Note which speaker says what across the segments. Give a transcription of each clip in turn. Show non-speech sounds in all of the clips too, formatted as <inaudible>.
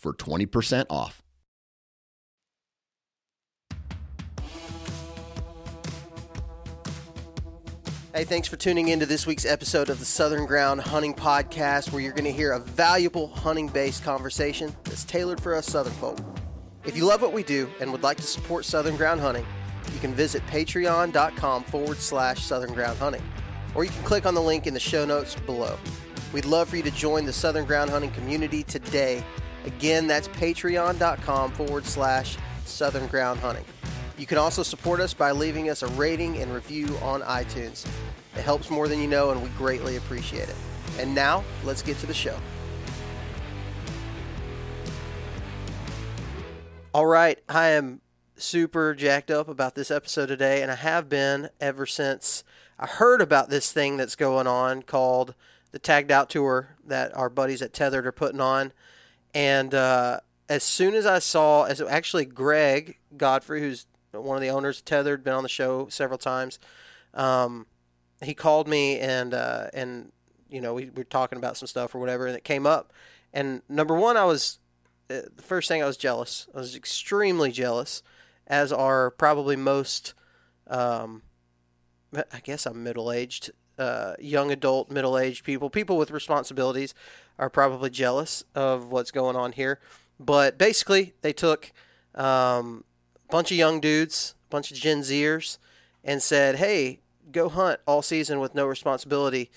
Speaker 1: for 20% off.
Speaker 2: Hey, thanks for tuning in to this week's episode of the Southern Ground Hunting Podcast, where you're going to hear a valuable hunting based conversation that's tailored for us Southern folk. If you love what we do and would like to support Southern Ground Hunting, you can visit patreon.com forward slash Southern Ground Hunting, or you can click on the link in the show notes below. We'd love for you to join the Southern Ground Hunting community today. Again, that's patreon.com forward slash Southern Ground Hunting. You can also support us by leaving us a rating and review on iTunes. It helps more than you know, and we greatly appreciate it. And now, let's get to the show. All right, I am super jacked up about this episode today, and I have been ever since I heard about this thing that's going on called the Tagged Out Tour that our buddies at Tethered are putting on. And uh, as soon as I saw, as actually Greg Godfrey, who's one of the owners Tethered, been on the show several times. Um, he called me and uh, and you know we, we were talking about some stuff or whatever, and it came up. And number one, I was uh, the first thing I was jealous. I was extremely jealous, as are probably most. Um, I guess I'm middle aged, uh, young adult, middle aged people, people with responsibilities, are probably jealous of what's going on here. But basically, they took um, bunch of young dudes, a bunch of Gen Zers, and said, "Hey, go hunt all season with no responsibility."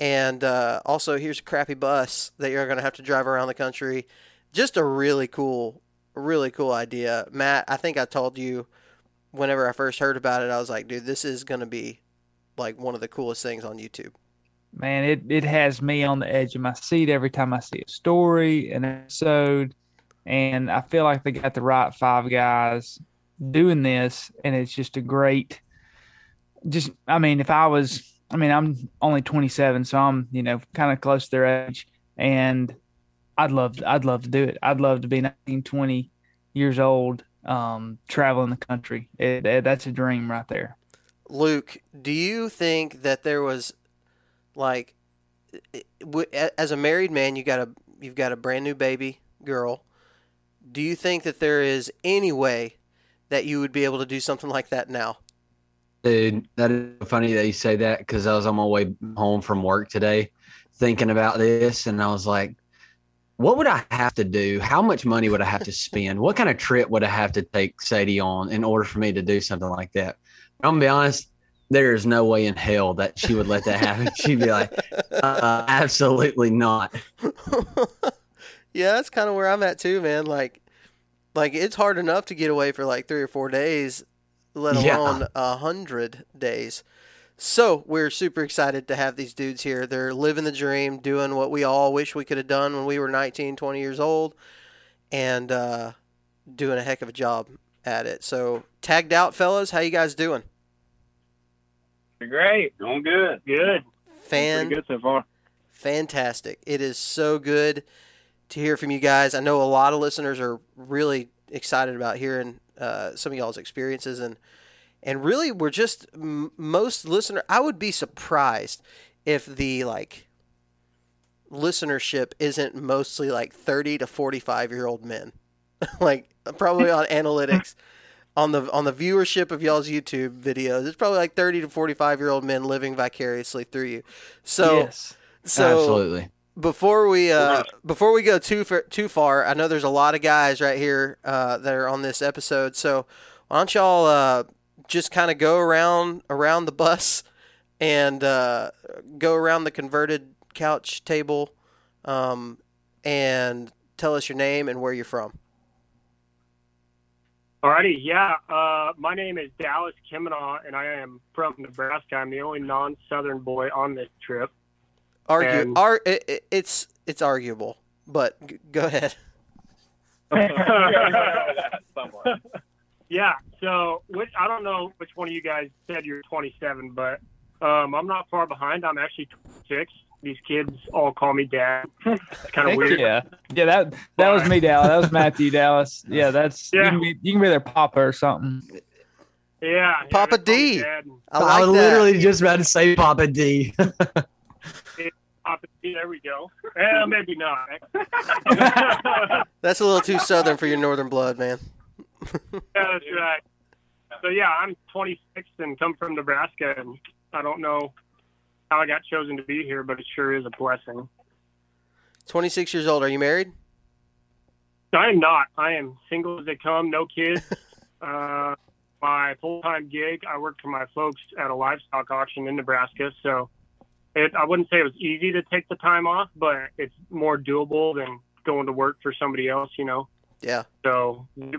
Speaker 2: And uh, also, here's a crappy bus that you're going to have to drive around the country. Just a really cool, really cool idea, Matt. I think I told you whenever I first heard about it, I was like, "Dude, this is going to be like one of the coolest things on YouTube."
Speaker 3: Man, it it has me on the edge of my seat every time I see a story, an episode, and I feel like they got the right five guys doing this and it's just a great just i mean if i was i mean i'm only 27 so i'm you know kind of close to their age and i'd love i'd love to do it. I'd love to be 19 20 years old um traveling the country. It, it, that's a dream right there
Speaker 2: luke do you think that there was like as a married man you got a you've got a brand new baby girl do you think that there is any way that you would be able to do something like that now?
Speaker 4: Dude, that is funny that you say that because I was on my way home from work today thinking about this and I was like, what would I have to do? How much money would I have to spend? what kind of trip would I have to take Sadie on in order for me to do something like that? I'm gonna be honest, there is no way in hell that she would let that happen. <laughs> She'd be like, uh, absolutely not. <laughs>
Speaker 2: yeah, that's kind of where I'm at too, man. Like, like it's hard enough to get away for like three or four days, let alone a yeah. hundred days. So we're super excited to have these dudes here. They're living the dream, doing what we all wish we could have done when we were 19, 20 years old, and uh, doing a heck of a job at it. So tagged out, fellas, how you guys doing?
Speaker 5: Great, doing good, good.
Speaker 2: Fan,
Speaker 5: good so far.
Speaker 2: Fantastic! It is so good to hear from you guys. I know a lot of listeners are really excited about hearing uh, some of y'all's experiences and and really we're just m- most listener I would be surprised if the like listenership isn't mostly like 30 to 45 year old men <laughs> like probably on analytics on the on the viewership of y'all's YouTube videos it's probably like 30 to 45 year old men living vicariously through you so
Speaker 4: yes, so absolutely
Speaker 2: before we uh, before we go too far, too far, I know there's a lot of guys right here uh, that are on this episode. So why don't y'all uh, just kind of go around around the bus and uh, go around the converted couch table um, and tell us your name and where you're from.
Speaker 5: Alrighty, yeah. Uh, my name is Dallas Kimmenaugh, and I am from Nebraska. I'm the only non-Southern boy on this trip.
Speaker 2: Argue,
Speaker 5: And-
Speaker 2: ar- it, it- it's it's arguable, but g- go ahead. <laughs> <laughs>
Speaker 5: yeah. So, which I don't know which one of you guys said you're 27, but um, I'm not far behind. I'm actually 26. These kids all call me dad. <laughs> It's kind of weird.
Speaker 3: yeah, yeah. That that was me, Dallas. That was Matthew Dallas. Yeah, that's you
Speaker 5: Yeah.
Speaker 3: can be you can be their papa or something.
Speaker 5: Yeah, yeah,
Speaker 2: Papa
Speaker 5: they call me
Speaker 2: D.
Speaker 5: Dad.
Speaker 2: I
Speaker 4: I, was
Speaker 2: that.
Speaker 4: literally just about to say Papa D.
Speaker 5: Papa D, there we go. Eh, maybe not. <laughs> <laughs>
Speaker 2: That's a little too southern for your northern blood, man.
Speaker 5: Yeah, that's right. So yeah, I'm 26 and come from Nebraska, and I don't know how I got chosen to be here, but it sure is a blessing.
Speaker 2: 26 years old. Are you married?
Speaker 5: I am not. I am single as they come, no kids. <laughs> uh, my full-time gig, I work for my folks at a livestock auction in Nebraska, so it, I wouldn't say it was easy to take the time off, but it's more doable than going to work for somebody else, you know.
Speaker 2: Yeah.
Speaker 5: So we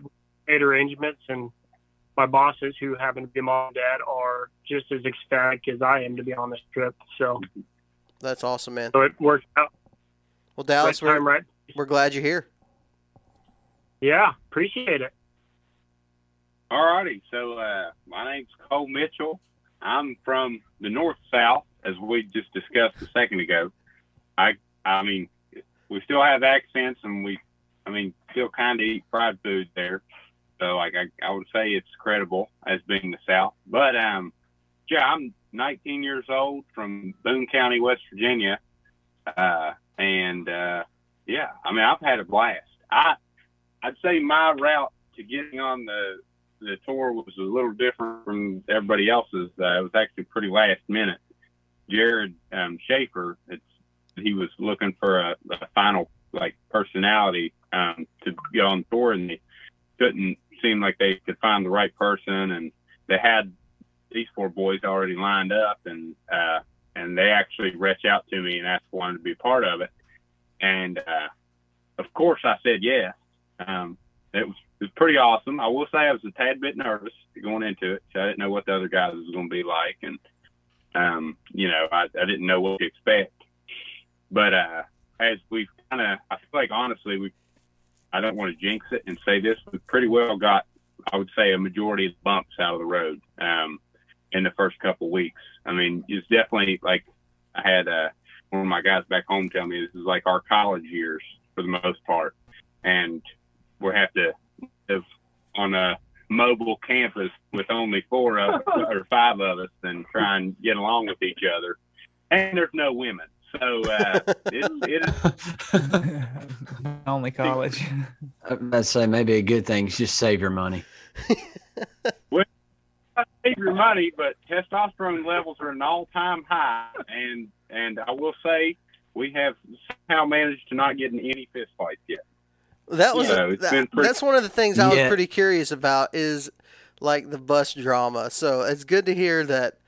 Speaker 5: made arrangements, and my bosses, who happen to be mom and dad, are just as ecstatic as I am to be on this trip. So,
Speaker 2: That's awesome, man.
Speaker 5: so it worked out.
Speaker 2: Well, Dallas,
Speaker 5: time,
Speaker 2: we're,
Speaker 5: right?
Speaker 2: we're glad you're here.
Speaker 5: Yeah, appreciate it.
Speaker 6: All righty. so uh, my name's Cole Mitchell. I'm from the north south, as we just discussed a second ago. I, I mean, we still have accents, and we, I mean, still kind of eat fried food there. So, like, I, I would say it's credible as being the South. But, um, yeah, I'm 19 years old from Boone County, West Virginia, uh, and uh, yeah, I mean, I've had a blast. I, I'd say my route to getting on the the tour was a little different from everybody else's. Uh, it was actually pretty last minute. Jared um, Schaefer, it's he was looking for a, a final like personality um, to go on tour, and he couldn't seem like they could find the right person, and they had these four boys already lined up, and uh, and they actually reached out to me and asked if wanted to be part of it, and uh, of course I said yes. Um, it was it was pretty awesome. I will say I was a tad bit nervous going into it. So I didn't know what the other guys was going to be like, and um, you know, I, I didn't know what to expect. But uh, as we've kind of, I feel like honestly, we, I don't want to jinx it and say this, we pretty well got, I would say, a majority of bumps out of the road um, in the first couple weeks. I mean, it's definitely like I had uh, one of my guys back home tell me this is like our college years for the most part, and we have to live on a mobile campus with only four of <laughs> or five of us and try and get along with each other. And there's no women. So uh, it, it is <laughs>
Speaker 3: Only college.
Speaker 4: I'd say maybe a good thing is just save your money. <laughs>
Speaker 6: well, save your money, but testosterone levels are an all-time high, and and I will say we have somehow managed to not get in any fist fights yet.
Speaker 2: That was
Speaker 6: So it's
Speaker 2: that-
Speaker 6: pretty-
Speaker 2: that's one of the things I was
Speaker 4: Yeah.
Speaker 2: pretty curious about is like the bus drama. So it's good to hear that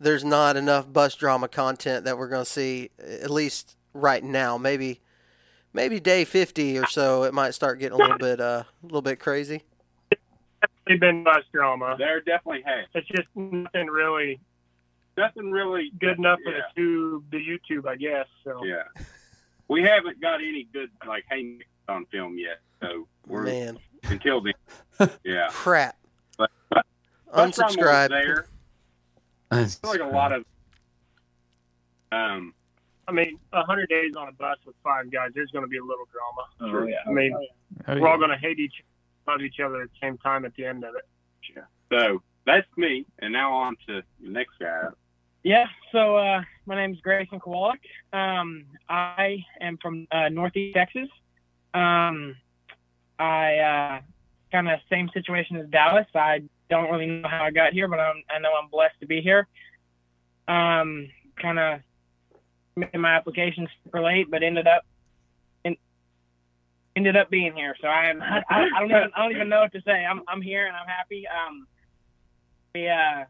Speaker 2: there's not enough bus drama content that we're going to see at least right now. Maybe maybe day 50 or so it might start getting a little bit uh a little bit crazy.
Speaker 5: They've been bus drama.
Speaker 6: There definitely has
Speaker 5: It's just nothing really
Speaker 6: nothing really
Speaker 5: good enough for
Speaker 6: Yeah.
Speaker 5: the tube, the YouTube, I guess. So
Speaker 6: Yeah, we haven't got any good like haymakers on film yet, so we're
Speaker 2: Man,
Speaker 6: until then. <laughs> Yeah,
Speaker 2: crap.
Speaker 6: But- but- Bus drama was
Speaker 2: Unsubscribe.
Speaker 6: There, I feel like a lot of um.
Speaker 5: I mean, a hundred days on a bus with five guys, there's going to be a little drama.
Speaker 6: Sure.
Speaker 5: I mean,
Speaker 3: Oh,
Speaker 5: we're all going to hate each love each other at the same time at the end of it. Yeah.
Speaker 6: So that's me, and now on to the next guy.
Speaker 7: Yeah, so uh, my name is Grayson Kowalik. Um, I am from uh, Northeast Texas. Um, I uh, kind of same situation as Dallas. I don't really know how I got here, but I'm, I know I'm blessed to be here. Um, kind of made my application super late, but ended up in, ended up being here. So I am I, I, don't even I don't even know what to say. I'm I'm here and I'm happy. Um, we uh,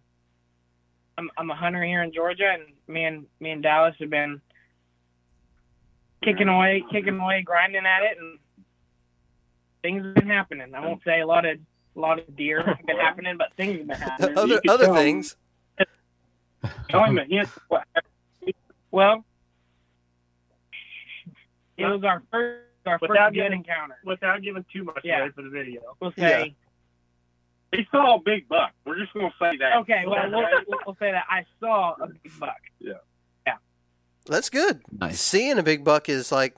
Speaker 7: I'm I'm a hunter here in Georgia, and me and me and Dallas have been kicking away, kicking away, grinding at it, and things have been happening. I won't say a lot of a lot of deer have been <laughs> happening, but things have been happening.
Speaker 2: other other
Speaker 5: tell 'em.
Speaker 2: things.
Speaker 5: Tell him a <laughs>
Speaker 7: Well, it was our first our first
Speaker 5: Without
Speaker 7: good
Speaker 5: getting-
Speaker 7: encounter.
Speaker 5: without giving too much
Speaker 7: Yeah.
Speaker 5: away for the video. okay.
Speaker 7: We'll say
Speaker 6: He saw a big buck. We're just gonna say that.
Speaker 7: okay. Well, we'll, we'll, we'll say that I saw a big buck.
Speaker 2: Yeah, yeah, that's good.
Speaker 4: Nice.
Speaker 2: Seeing a big buck is like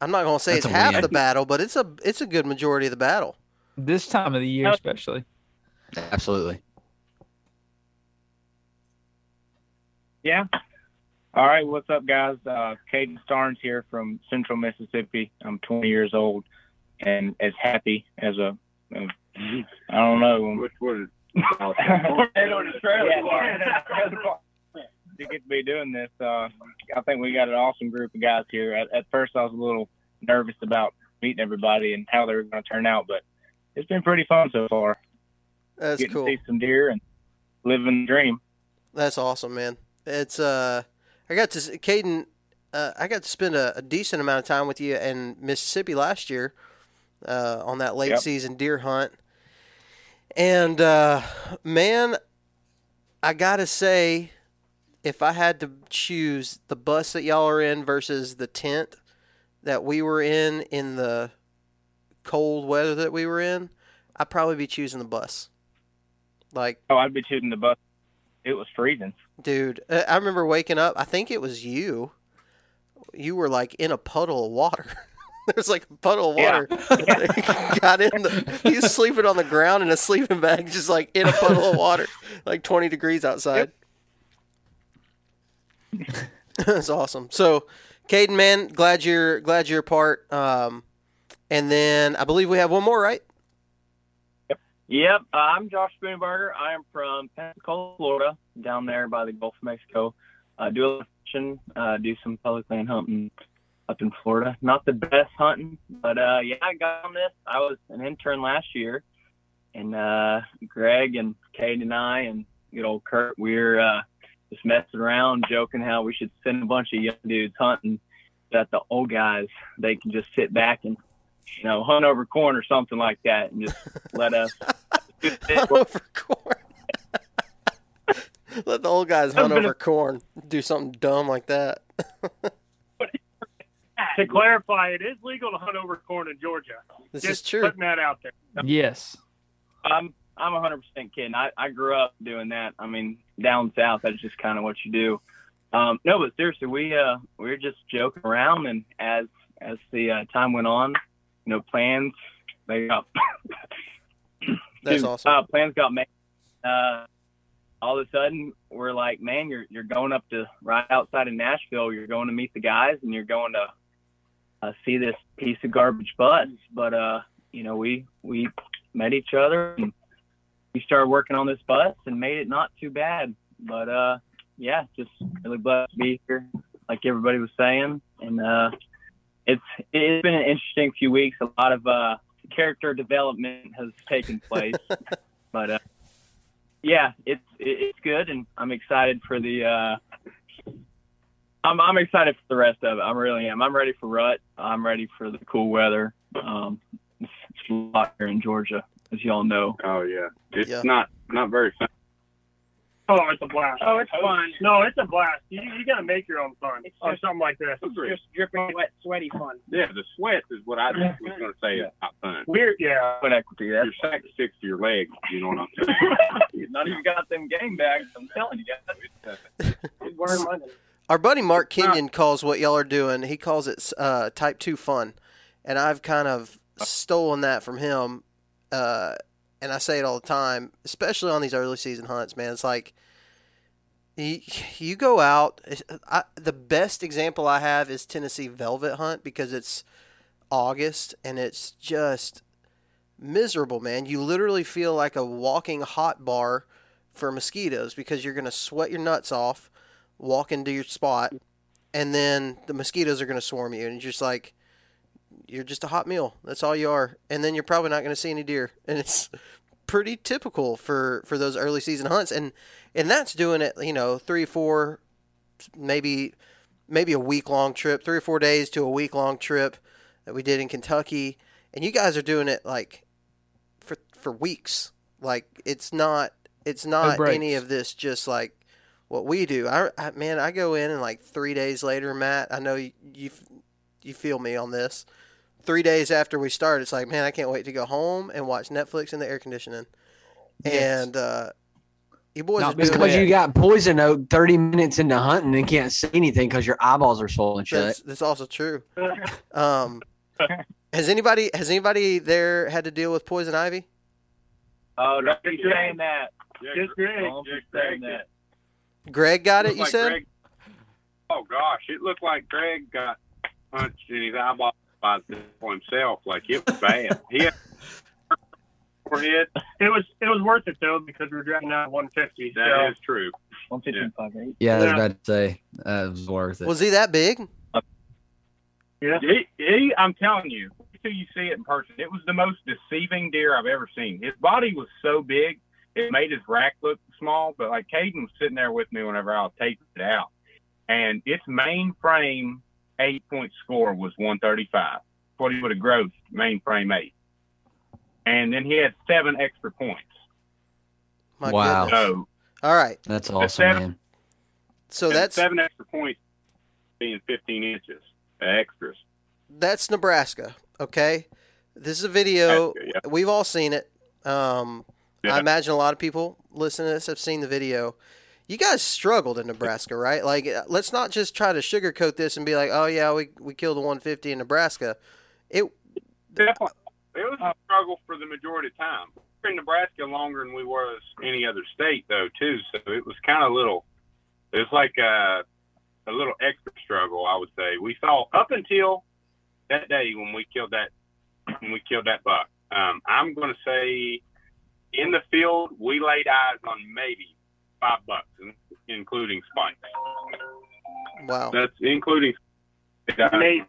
Speaker 2: I'm not gonna say
Speaker 4: That's
Speaker 2: it's half
Speaker 4: win.
Speaker 2: the battle, but it's a it's a good majority of the battle.
Speaker 3: This time of the year, especially.
Speaker 4: Absolutely.
Speaker 8: Yeah. All right. What's up, guys? Uh, Caden Starnes here from Central Mississippi. I'm 20 years old and as happy as a, a I don't know.
Speaker 6: Which was <laughs>
Speaker 8: to get to be doing this, uh, I think we got an awesome group of guys here. At, at first, I was a little nervous about meeting everybody and how they were going to turn out, but it's been pretty fun so far.
Speaker 2: That's
Speaker 8: Getting
Speaker 2: cool.
Speaker 8: to see some deer and living the dream.
Speaker 2: That's awesome, man. It's uh, I got to Caden. Uh, I got to spend a, a decent amount of time with you in Mississippi last year, uh, on that late
Speaker 8: Yep.
Speaker 2: season deer hunt. And uh, man, I gotta say, if I had to choose the bus that y'all are in versus the tent that we were in in the cold weather that we were in, I'd probably be choosing the bus. Like
Speaker 8: Oh, I'd be choosing the bus. It was freezing.
Speaker 2: Dude, uh, I remember waking up. I think it was you. You were like in a puddle of water. <laughs> There's like a puddle of
Speaker 8: Yeah. <laughs>
Speaker 2: water. <laughs> Got in the. He was sleeping on the ground in a sleeping bag, just like in a puddle of water, like 20 degrees outside. That's awesome. So, Caden, man, glad you're glad you're a part. Um, and then I believe we have one more, right?
Speaker 8: Yep, uh, I'm Josh Spoonberger. I am from Pensacola, Florida, down there by the Gulf of Mexico. Uh, do a lot of fishing, uh, do some public land hunting up in Florida. Not the best hunting, but uh, yeah, I got on this. I was an intern last year, and uh, Greg and Kate and I and good old Kurt, we're uh, just messing around, joking how we should send a bunch of young dudes hunting. That the old guys they can just sit back and you know hunt over corn or something like that, and just let us <laughs>
Speaker 2: Hunt over corn. Let the old guys hunt over corn. Do something dumb like that. <laughs>
Speaker 5: To clarify, it is legal to hunt over corn in Georgia.
Speaker 2: This
Speaker 5: Just
Speaker 2: is true.
Speaker 5: putting that out there.
Speaker 3: Yes.
Speaker 8: I'm I'm 100% kidding. I, I grew up doing that. I mean, down south, that's just kind of what you do. Um, no, but seriously, we uh we were just joking around, and as as the uh, time went on, know, plans they got <laughs>
Speaker 2: That's
Speaker 8: Dude,
Speaker 2: awesome.
Speaker 8: Uh, plans got made. Uh, all of a sudden, we're like, man, you're you're going up to right outside of Nashville. You're going to meet the guys, and you're going to uh, see this piece of garbage bus. But uh, you know, we we met each other, and we started working on this bus, and made it not too bad. But uh, yeah, just really blessed to be here, like everybody was saying, and uh, it's it's been an interesting few weeks. A lot of uh, character development has taken <laughs> place, but uh, yeah, it's it's good, and I'm excited for the. Uh, I'm I'm excited for the rest of it. I really am. I'm ready for rut. I'm ready for the cool weather. Um, it's, it's a lot here in Georgia, as y'all know.
Speaker 6: Oh yeah, it's
Speaker 2: Yeah.
Speaker 6: not not very fun.
Speaker 5: Oh, it's a blast.
Speaker 7: Oh, it's fun.
Speaker 5: No, it's a blast. You, you got to make your own fun
Speaker 7: It's
Speaker 5: or
Speaker 7: just-
Speaker 5: something like this.
Speaker 7: Just dripping wet, sweaty fun.
Speaker 6: Yeah, the sweat is what I was going to say. is not fun.
Speaker 5: Weird, yeah.
Speaker 8: What equity? That's
Speaker 6: Your sack sticks to your leg. You know what I'm saying?
Speaker 8: You've <laughs> not even got them game bags. I'm telling you <laughs> guys.
Speaker 7: Wearing money.
Speaker 2: Our buddy Mark Kenyon calls what y'all are doing. He calls it uh, type two fun, and I've kind of stolen that from him. Uh, and I say it all the time, especially on these early season hunts. Man, it's like <laughs> you, go out. I, the best example I have is Tennessee Velvet Hunt because it's August and it's just miserable, man. You literally feel like a walking hot bar for mosquitoes because you're gonna sweat your nuts off walk into your spot and then the mosquitoes are going to swarm you, and you're just like, you're just a hot meal. That's all you are, and then you're probably not going to see any deer, <laughs> and it's pretty typical for for those early season hunts, and and that's doing it, you know, three, four, maybe maybe a week long trip, three or four days to a week long trip that we did in Kentucky, and you guys are doing it like for for weeks. Like it's not it's not any of this just like what we do. I, I man, I go in and like three days later, Matt. I know you you, you feel me on this. Three days after we start, it's like, man, I can't wait to go home and watch Netflix in the air conditioning.
Speaker 3: Yes.
Speaker 2: And uh, you boys
Speaker 3: Not
Speaker 2: are
Speaker 3: big
Speaker 2: doing
Speaker 4: Because
Speaker 2: it.
Speaker 4: you got poison oak 30 minutes into hunting and can't see anything because your eyeballs are swollen shut.
Speaker 2: That's, that's also true. Um, has anybody has anybody there had to deal with poison ivy?
Speaker 8: Oh, don't be saying that.
Speaker 6: Yeah,
Speaker 5: Just Greg.
Speaker 8: Don't be saying
Speaker 6: Greg.
Speaker 8: that.
Speaker 2: Greg got it.
Speaker 6: Looked
Speaker 2: You
Speaker 6: like
Speaker 2: said.
Speaker 6: Greg- oh gosh, it looked like Greg got punched in his eyeball by himself. Like it was bad. he had <laughs> forehead.
Speaker 5: It was it was worth it though because we were driving out 150.
Speaker 6: That
Speaker 5: so
Speaker 6: is true.
Speaker 8: 155, right?
Speaker 4: Yeah, I was about to say that was worth it.
Speaker 2: Was he that big?
Speaker 5: yeah.
Speaker 9: He, he, I'm telling you, until you see it in person, it was the most deceiving deer I've ever seen. His body was so big, it made his rack look small. But like Caden was sitting there with me whenever I was taking it out, and its main frame eight point score was 135. What he would have grossed main frame eight, and then he had seven extra points.
Speaker 2: My
Speaker 4: Wow.
Speaker 2: goodness.
Speaker 9: So
Speaker 2: All right.
Speaker 4: That's awesome,
Speaker 9: seven-
Speaker 4: man.
Speaker 2: So that's
Speaker 6: seven extra points being 15 inches extras.
Speaker 2: that's Nebraska. Okay. This is a video.
Speaker 6: Yeah.
Speaker 2: We've all seen it. Um,
Speaker 6: Yeah.
Speaker 2: I imagine a lot of people listening to this have seen the video. You guys struggled in Nebraska, right? Like, uh, let's not just try to sugarcoat this and be like, "Oh yeah, we we killed a 150 in Nebraska." It
Speaker 6: Definitely. It was a struggle for the majority of time. We're in Nebraska longer than we were was any other state, though, too. So it was kind of little. It was like a, a little extra struggle, I would say. We saw up until that day when we killed that when we killed that buck. Um, I'm going to say in the field we laid eyes on maybe five bucks, including spikes.
Speaker 2: wow.
Speaker 6: That's including.
Speaker 5: Amazing.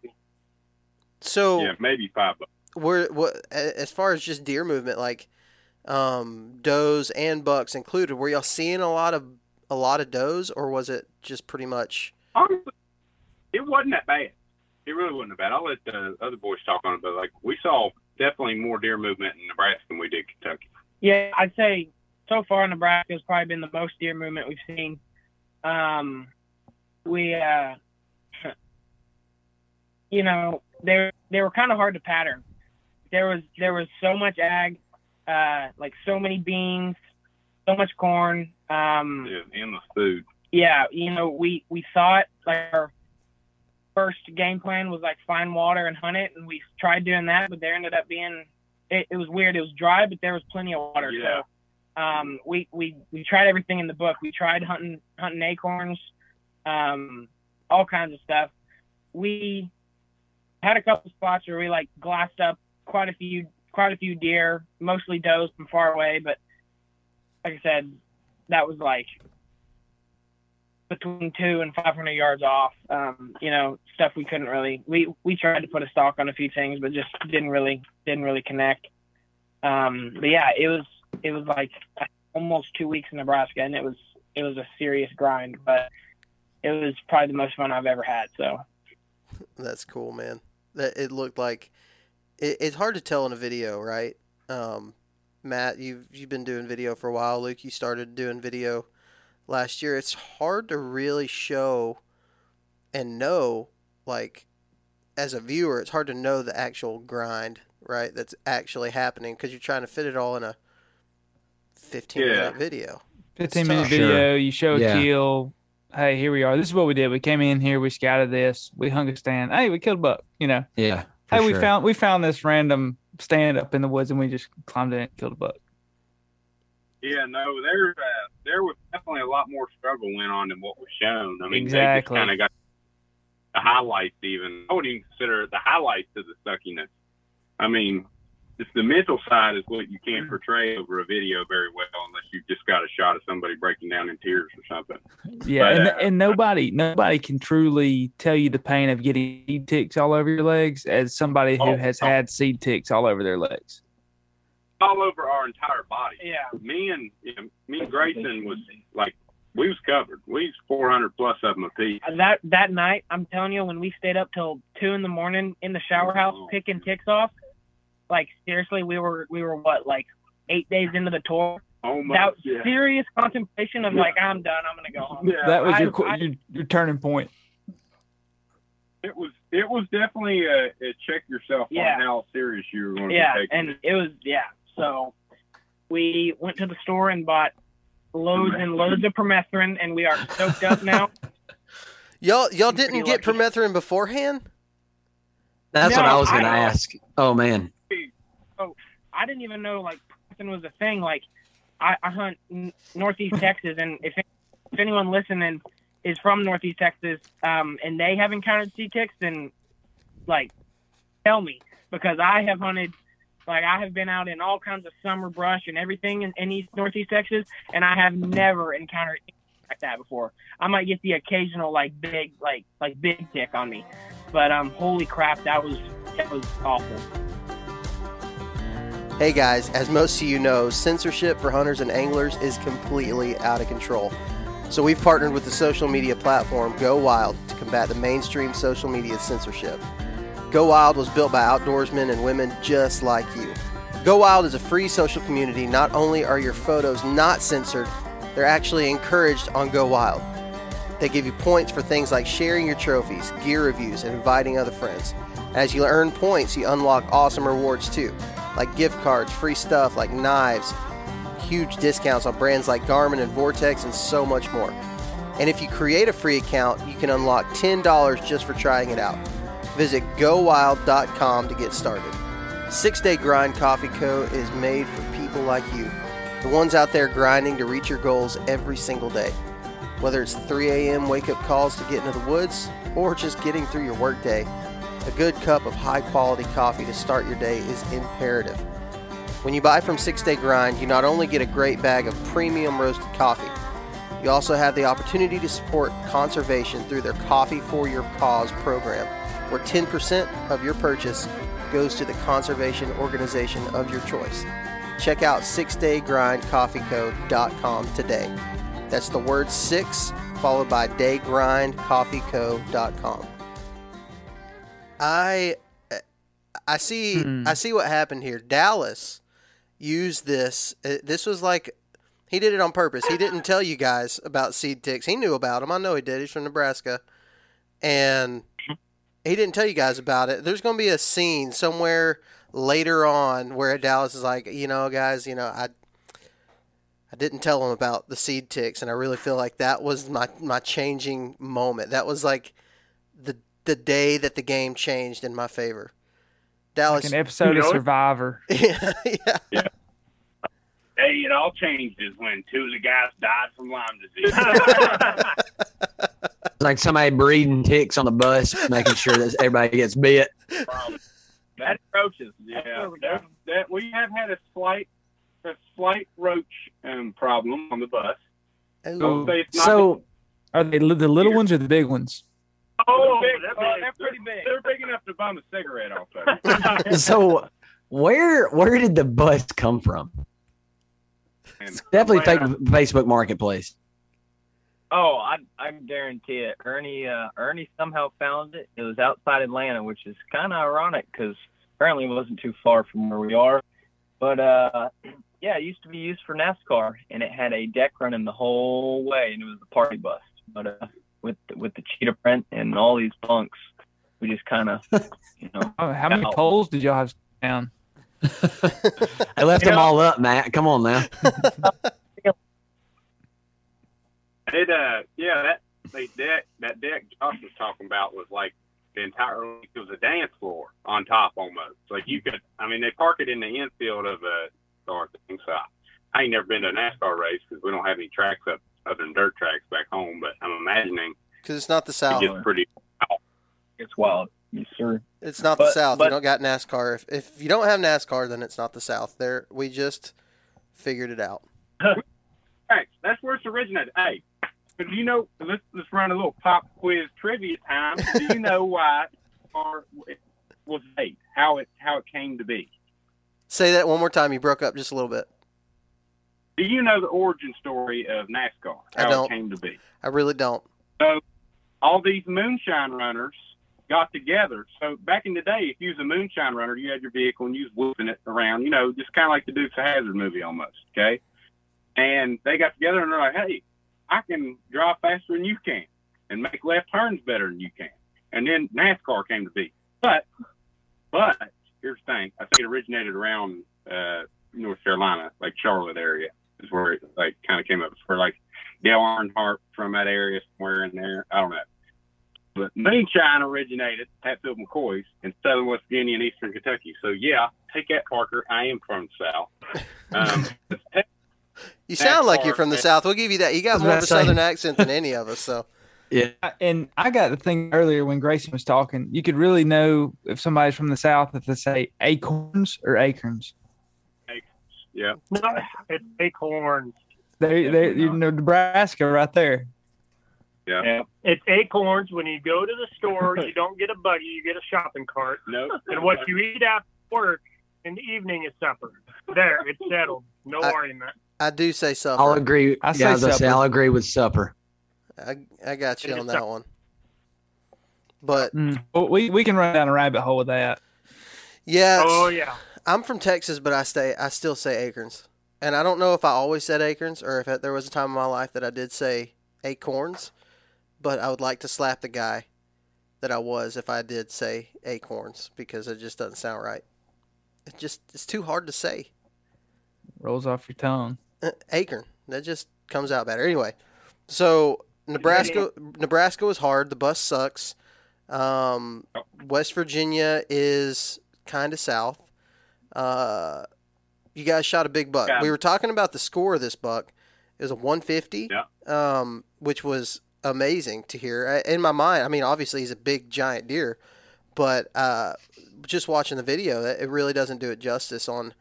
Speaker 2: So
Speaker 6: Yeah, maybe five bucks.
Speaker 2: we're what a- as far as just deer movement, like um, does and bucks included. Were y'all seeing a lot of a lot of does, or was it just pretty much?
Speaker 6: honestly, it wasn't that bad. It really wasn't that bad. I'll let the other boys talk on it, but like we saw definitely more deer movement in Nebraska than we did Kentucky.
Speaker 7: Yeah, I'd say so far Nebraska has probably been the most deer movement we've seen. Um, we, uh, <laughs> you know, they they were kind of hard to pattern. There was there was so much ag, uh, like so many beans, so much corn. Um,
Speaker 6: Yeah, endless food.
Speaker 7: yeah, you know, we we thought like our first game plan was like find water and hunt it, and we tried doing that, but there ended up being it, it was weird. It was dry, but there was plenty of water.
Speaker 6: Yeah.
Speaker 7: So um, we we we tried everything in the book. We tried hunting hunting acorns, um, all kinds of stuff. We had a couple spots where we like glassed up quite a few quite a few deer, mostly does from far away, but like I said, that was like between two and 500 yards off. Um, you know, stuff we couldn't really. We we tried to put a stalk on a few things, but just didn't really didn't really connect. Um, but yeah, it was it was like almost two weeks in Nebraska, and it was it was a serious grind, but it was probably the most fun I've ever had. So
Speaker 2: That's cool, man. That it looked like it, it's hard to tell in a video, right? Um, Matt, you've you've been doing video for a while. Luke, you started doing video last year. It's hard to really show and know, like, as a viewer, it's hard to know the actual grind, right? That's actually happening because you're trying to fit it all in a 15
Speaker 6: Yeah.
Speaker 2: minute video.
Speaker 3: 15 minute
Speaker 2: tough.
Speaker 3: video. You show a
Speaker 4: Yeah.
Speaker 3: kill. Hey, here we are. This is what we did. We came in here. We scouted this. We hung a stand. Hey, we killed a buck. You know.
Speaker 4: Yeah. for
Speaker 3: Hey, we found we found this random stand up in the woods, and we just climbed in and killed a buck.
Speaker 6: Yeah, no, there uh, there was definitely a lot more struggle went on than what was shown. I mean,
Speaker 3: Exactly.
Speaker 6: they just kind of got the highlights. Even I wouldn't even consider the highlights of the suckiness. I mean, it's the mental side is what you can't portray over a video very well unless you've just got a shot of somebody breaking down in tears or something.
Speaker 3: Yeah,
Speaker 6: But,
Speaker 3: and,
Speaker 6: uh,
Speaker 3: and nobody nobody can truly tell you the pain of getting seed ticks all over your legs as somebody who
Speaker 6: Oh,
Speaker 3: has
Speaker 6: oh.
Speaker 3: had seed ticks all over their legs.
Speaker 6: All over our entire body.
Speaker 7: Yeah.
Speaker 6: Me and you know, me and Grayson was like we was covered. We was 400 plus of them apiece.
Speaker 7: That that night, I'm telling you, when we stayed up till two in the morning in the shower house picking ticks off, like seriously, we were we were what like eight days into the tour.
Speaker 6: Oh Almost.
Speaker 7: That
Speaker 6: yeah.
Speaker 7: serious contemplation of like I'm done, I'm gonna go home.
Speaker 6: Yeah.
Speaker 3: that was
Speaker 7: I-
Speaker 3: your,
Speaker 7: I-
Speaker 3: your your turning point.
Speaker 6: It was it was definitely a, a check yourself
Speaker 7: Yeah.
Speaker 6: on how serious you were going to
Speaker 7: Yeah,
Speaker 6: be taking
Speaker 7: and
Speaker 6: it.
Speaker 7: it was yeah. So we went to the store and bought loads and loads of permethrin, and we are stoked up now. <laughs>
Speaker 2: Y'all y'all didn't get
Speaker 7: lucky.
Speaker 2: permethrin beforehand?
Speaker 4: That's what I was going to
Speaker 7: I-
Speaker 4: ask. Oh man,
Speaker 7: I didn't even know like permethrin was a thing. Like I, I hunt n- northeast <laughs> Texas, and if if anyone listening is from northeast Texas, um, and they have encountered seed ticks, then like tell me because I have hunted. Like I have been out in all kinds of summer brush and everything in, in East Northeast Texas, and I have never encountered anything like that before. I might get the occasional like big like like big tick on me, but um, holy crap, that was that was awful.
Speaker 2: Hey guys, as most of you know, censorship for hunters and anglers is completely out of control. So we've partnered with the social media platform Go Wild to combat the mainstream social media censorship. Go Wild was built by outdoorsmen and women just like you. Go Wild is a free social community. Not only are your photos not censored, they're actually encouraged on Go Wild. They give you points for things like sharing your trophies, gear reviews, and inviting other friends. As you earn points, you unlock awesome rewards too, like gift cards, free stuff like knives, huge discounts on brands like Garmin and Vortex, and so much more. And if you create a free account, you can unlock $10 just for trying it out. Visit gowild.com to get started. Six Day Grind Coffee Co. is made for people like you, the ones out there grinding to reach your goals every single day. Whether it's 3 a.m. wake up calls to get into the woods or just getting through your workday, a good cup of high quality coffee to start your day is imperative. When you buy from Six Day Grind, you not only get a great bag of premium roasted coffee, you also have the opportunity to support conservation through their Coffee for Your Cause program, where 10% of your purchase goes to the conservation organization of your choice. Check out 6daygrindcoffeeco.com today. That's the word 6 followed by daygrindcoffeeco.com. I I see
Speaker 3: Hmm.
Speaker 2: I see what happened here. Dallas used this. uh, This was like he did it on purpose. He didn't tell you guys about seed ticks. He knew about them. I know he did. He's from Nebraska, and he didn't tell you guys about it. There's going to be a scene somewhere later on where Dallas is like, you know, guys, you know, I I didn't tell him about the seed ticks, and I really feel like that was my my changing moment. That was like the the day that the game changed in my favor. Dallas,
Speaker 3: Like an episode
Speaker 5: You
Speaker 3: of
Speaker 5: know it?
Speaker 3: Survivor. <laughs>
Speaker 2: yeah, yeah.
Speaker 6: Hey, it all changes when two of the guys died from Lyme disease. <laughs>
Speaker 4: like somebody breeding ticks on the bus, making sure that everybody gets bit.
Speaker 6: that roaches, yeah.
Speaker 7: we're
Speaker 6: That, that we have had a slight a slight roach um, problem on the bus.
Speaker 2: Ooh.
Speaker 6: Don't say it's not
Speaker 4: So
Speaker 3: Are they the little ones or the big ones?
Speaker 6: Oh,
Speaker 7: they're
Speaker 6: they're,
Speaker 7: big.
Speaker 6: they're pretty big. They're big enough to bum a cigarette off of. <laughs>
Speaker 4: so where where did the bus come from?
Speaker 6: And
Speaker 4: Definitely fake Facebook Marketplace.
Speaker 8: Oh, I I guarantee it. Ernie uh, Ernie somehow found it. It was outside Atlanta, which is kind of ironic because apparently it wasn't too far from where we are. But uh, <clears throat> yeah, it used to be used for NASCAR, and it had a deck running the whole way, and it was a party bus. But uh, with with the cheetah print and all these bunks, we just kind of you know <laughs>
Speaker 3: Oh, how many
Speaker 8: No.
Speaker 3: poles did y'all have down? <laughs>
Speaker 4: I left
Speaker 8: You
Speaker 4: them
Speaker 8: know-
Speaker 4: all up, Matt. Come on now. <laughs>
Speaker 6: It uh yeah that the deck that deck Josh was talking about was like the entire it was a dance floor on top almost. Like you could I mean they park it in the infield of a or thing. So I ain't never been to a NASCAR race because we don't have any tracks up other than dirt tracks back home. But I'm imagining
Speaker 2: Because it's not the
Speaker 6: it
Speaker 2: South.
Speaker 6: gets pretty.
Speaker 8: it's wild. Yes, sir.
Speaker 2: It's not the South.
Speaker 8: but-
Speaker 2: you don't got NASCAR. If, if you don't have NASCAR, then it's not the South. There, we just figured it out. <laughs>
Speaker 6: tracks. That's where it's originated. Hey, do you know? Let's let's run a little pop quiz trivia time. Do you know <laughs> why or was made? How it how it came to be?
Speaker 2: Say that one more time. You broke up just a little bit.
Speaker 6: Do you know the origin story of NASCAR?
Speaker 2: I
Speaker 6: How
Speaker 2: don't.
Speaker 6: it came to be?
Speaker 2: I really don't.
Speaker 6: So all these moonshine runners got together. So back in the day, if you was a moonshine runner, you had your vehicle and you was whooping it around, you know, just kind of like the Dukes of Hazzard movie almost. Okay, and they got together and they're like, "Hey, I can drive faster than you can and make left turns better than you can." And then NASCAR came to be. But but here's the thing: I think it originated around uh, North Carolina, like Charlotte area, is where it like kind of came up. for like Dale Earnhardt from that area somewhere in there. I don't know. But moonshine originated Hatfield McCoy's in southern West Virginia and eastern Kentucky. So yeah, take that, Parker. I am from the South. Um, <laughs>
Speaker 2: You sound like you're from the South. We'll give you that. You got more of a. Southern accent than any of us. So <laughs>
Speaker 4: Yeah.
Speaker 3: And I got the thing earlier when Grayson was talking. You could really know if somebody's from the South if they say acorns or acorns.
Speaker 6: Yeah.
Speaker 5: No, it's acorns.
Speaker 3: They, they, you know, Nebraska right there.
Speaker 6: Yeah.
Speaker 5: It's acorns. When you go to the store, <laughs> you don't get a buggy, you get a shopping cart.
Speaker 6: No.
Speaker 5: And what you eat after work in the evening is supper. There, it's settled. No
Speaker 2: I-
Speaker 5: argument.
Speaker 2: I do say supper.
Speaker 4: I'll agree.
Speaker 3: I
Speaker 4: yeah,
Speaker 3: say
Speaker 4: I say, I'll agree with supper.
Speaker 2: I, I got you on that
Speaker 5: supper.
Speaker 2: one. But
Speaker 3: Mm. Well, we we can run down a rabbit hole with that.
Speaker 2: yeah,
Speaker 5: Oh yeah.
Speaker 2: I'm from Texas, but I stay. I still say acorns, and I don't know if I always said acorns or if there was a time in my life that I did say acorns. But I would like to slap the guy that I was if I did say acorns because it just doesn't sound right. It just it's too hard to say.
Speaker 3: Rolls off your tongue.
Speaker 2: Uh, acorn. That just comes out better. Anyway, so Nebraska, Nebraska was hard. The bus sucks. Um, West Virginia is kind of south. Uh, you guys shot a big buck.
Speaker 6: Yeah.
Speaker 2: We were talking about the score of this buck. It was a 150,
Speaker 6: Yeah.
Speaker 2: um, which was amazing to hear. In my mind, I mean, obviously he's a big giant deer, but uh, just watching the video, it it really doesn't do it justice on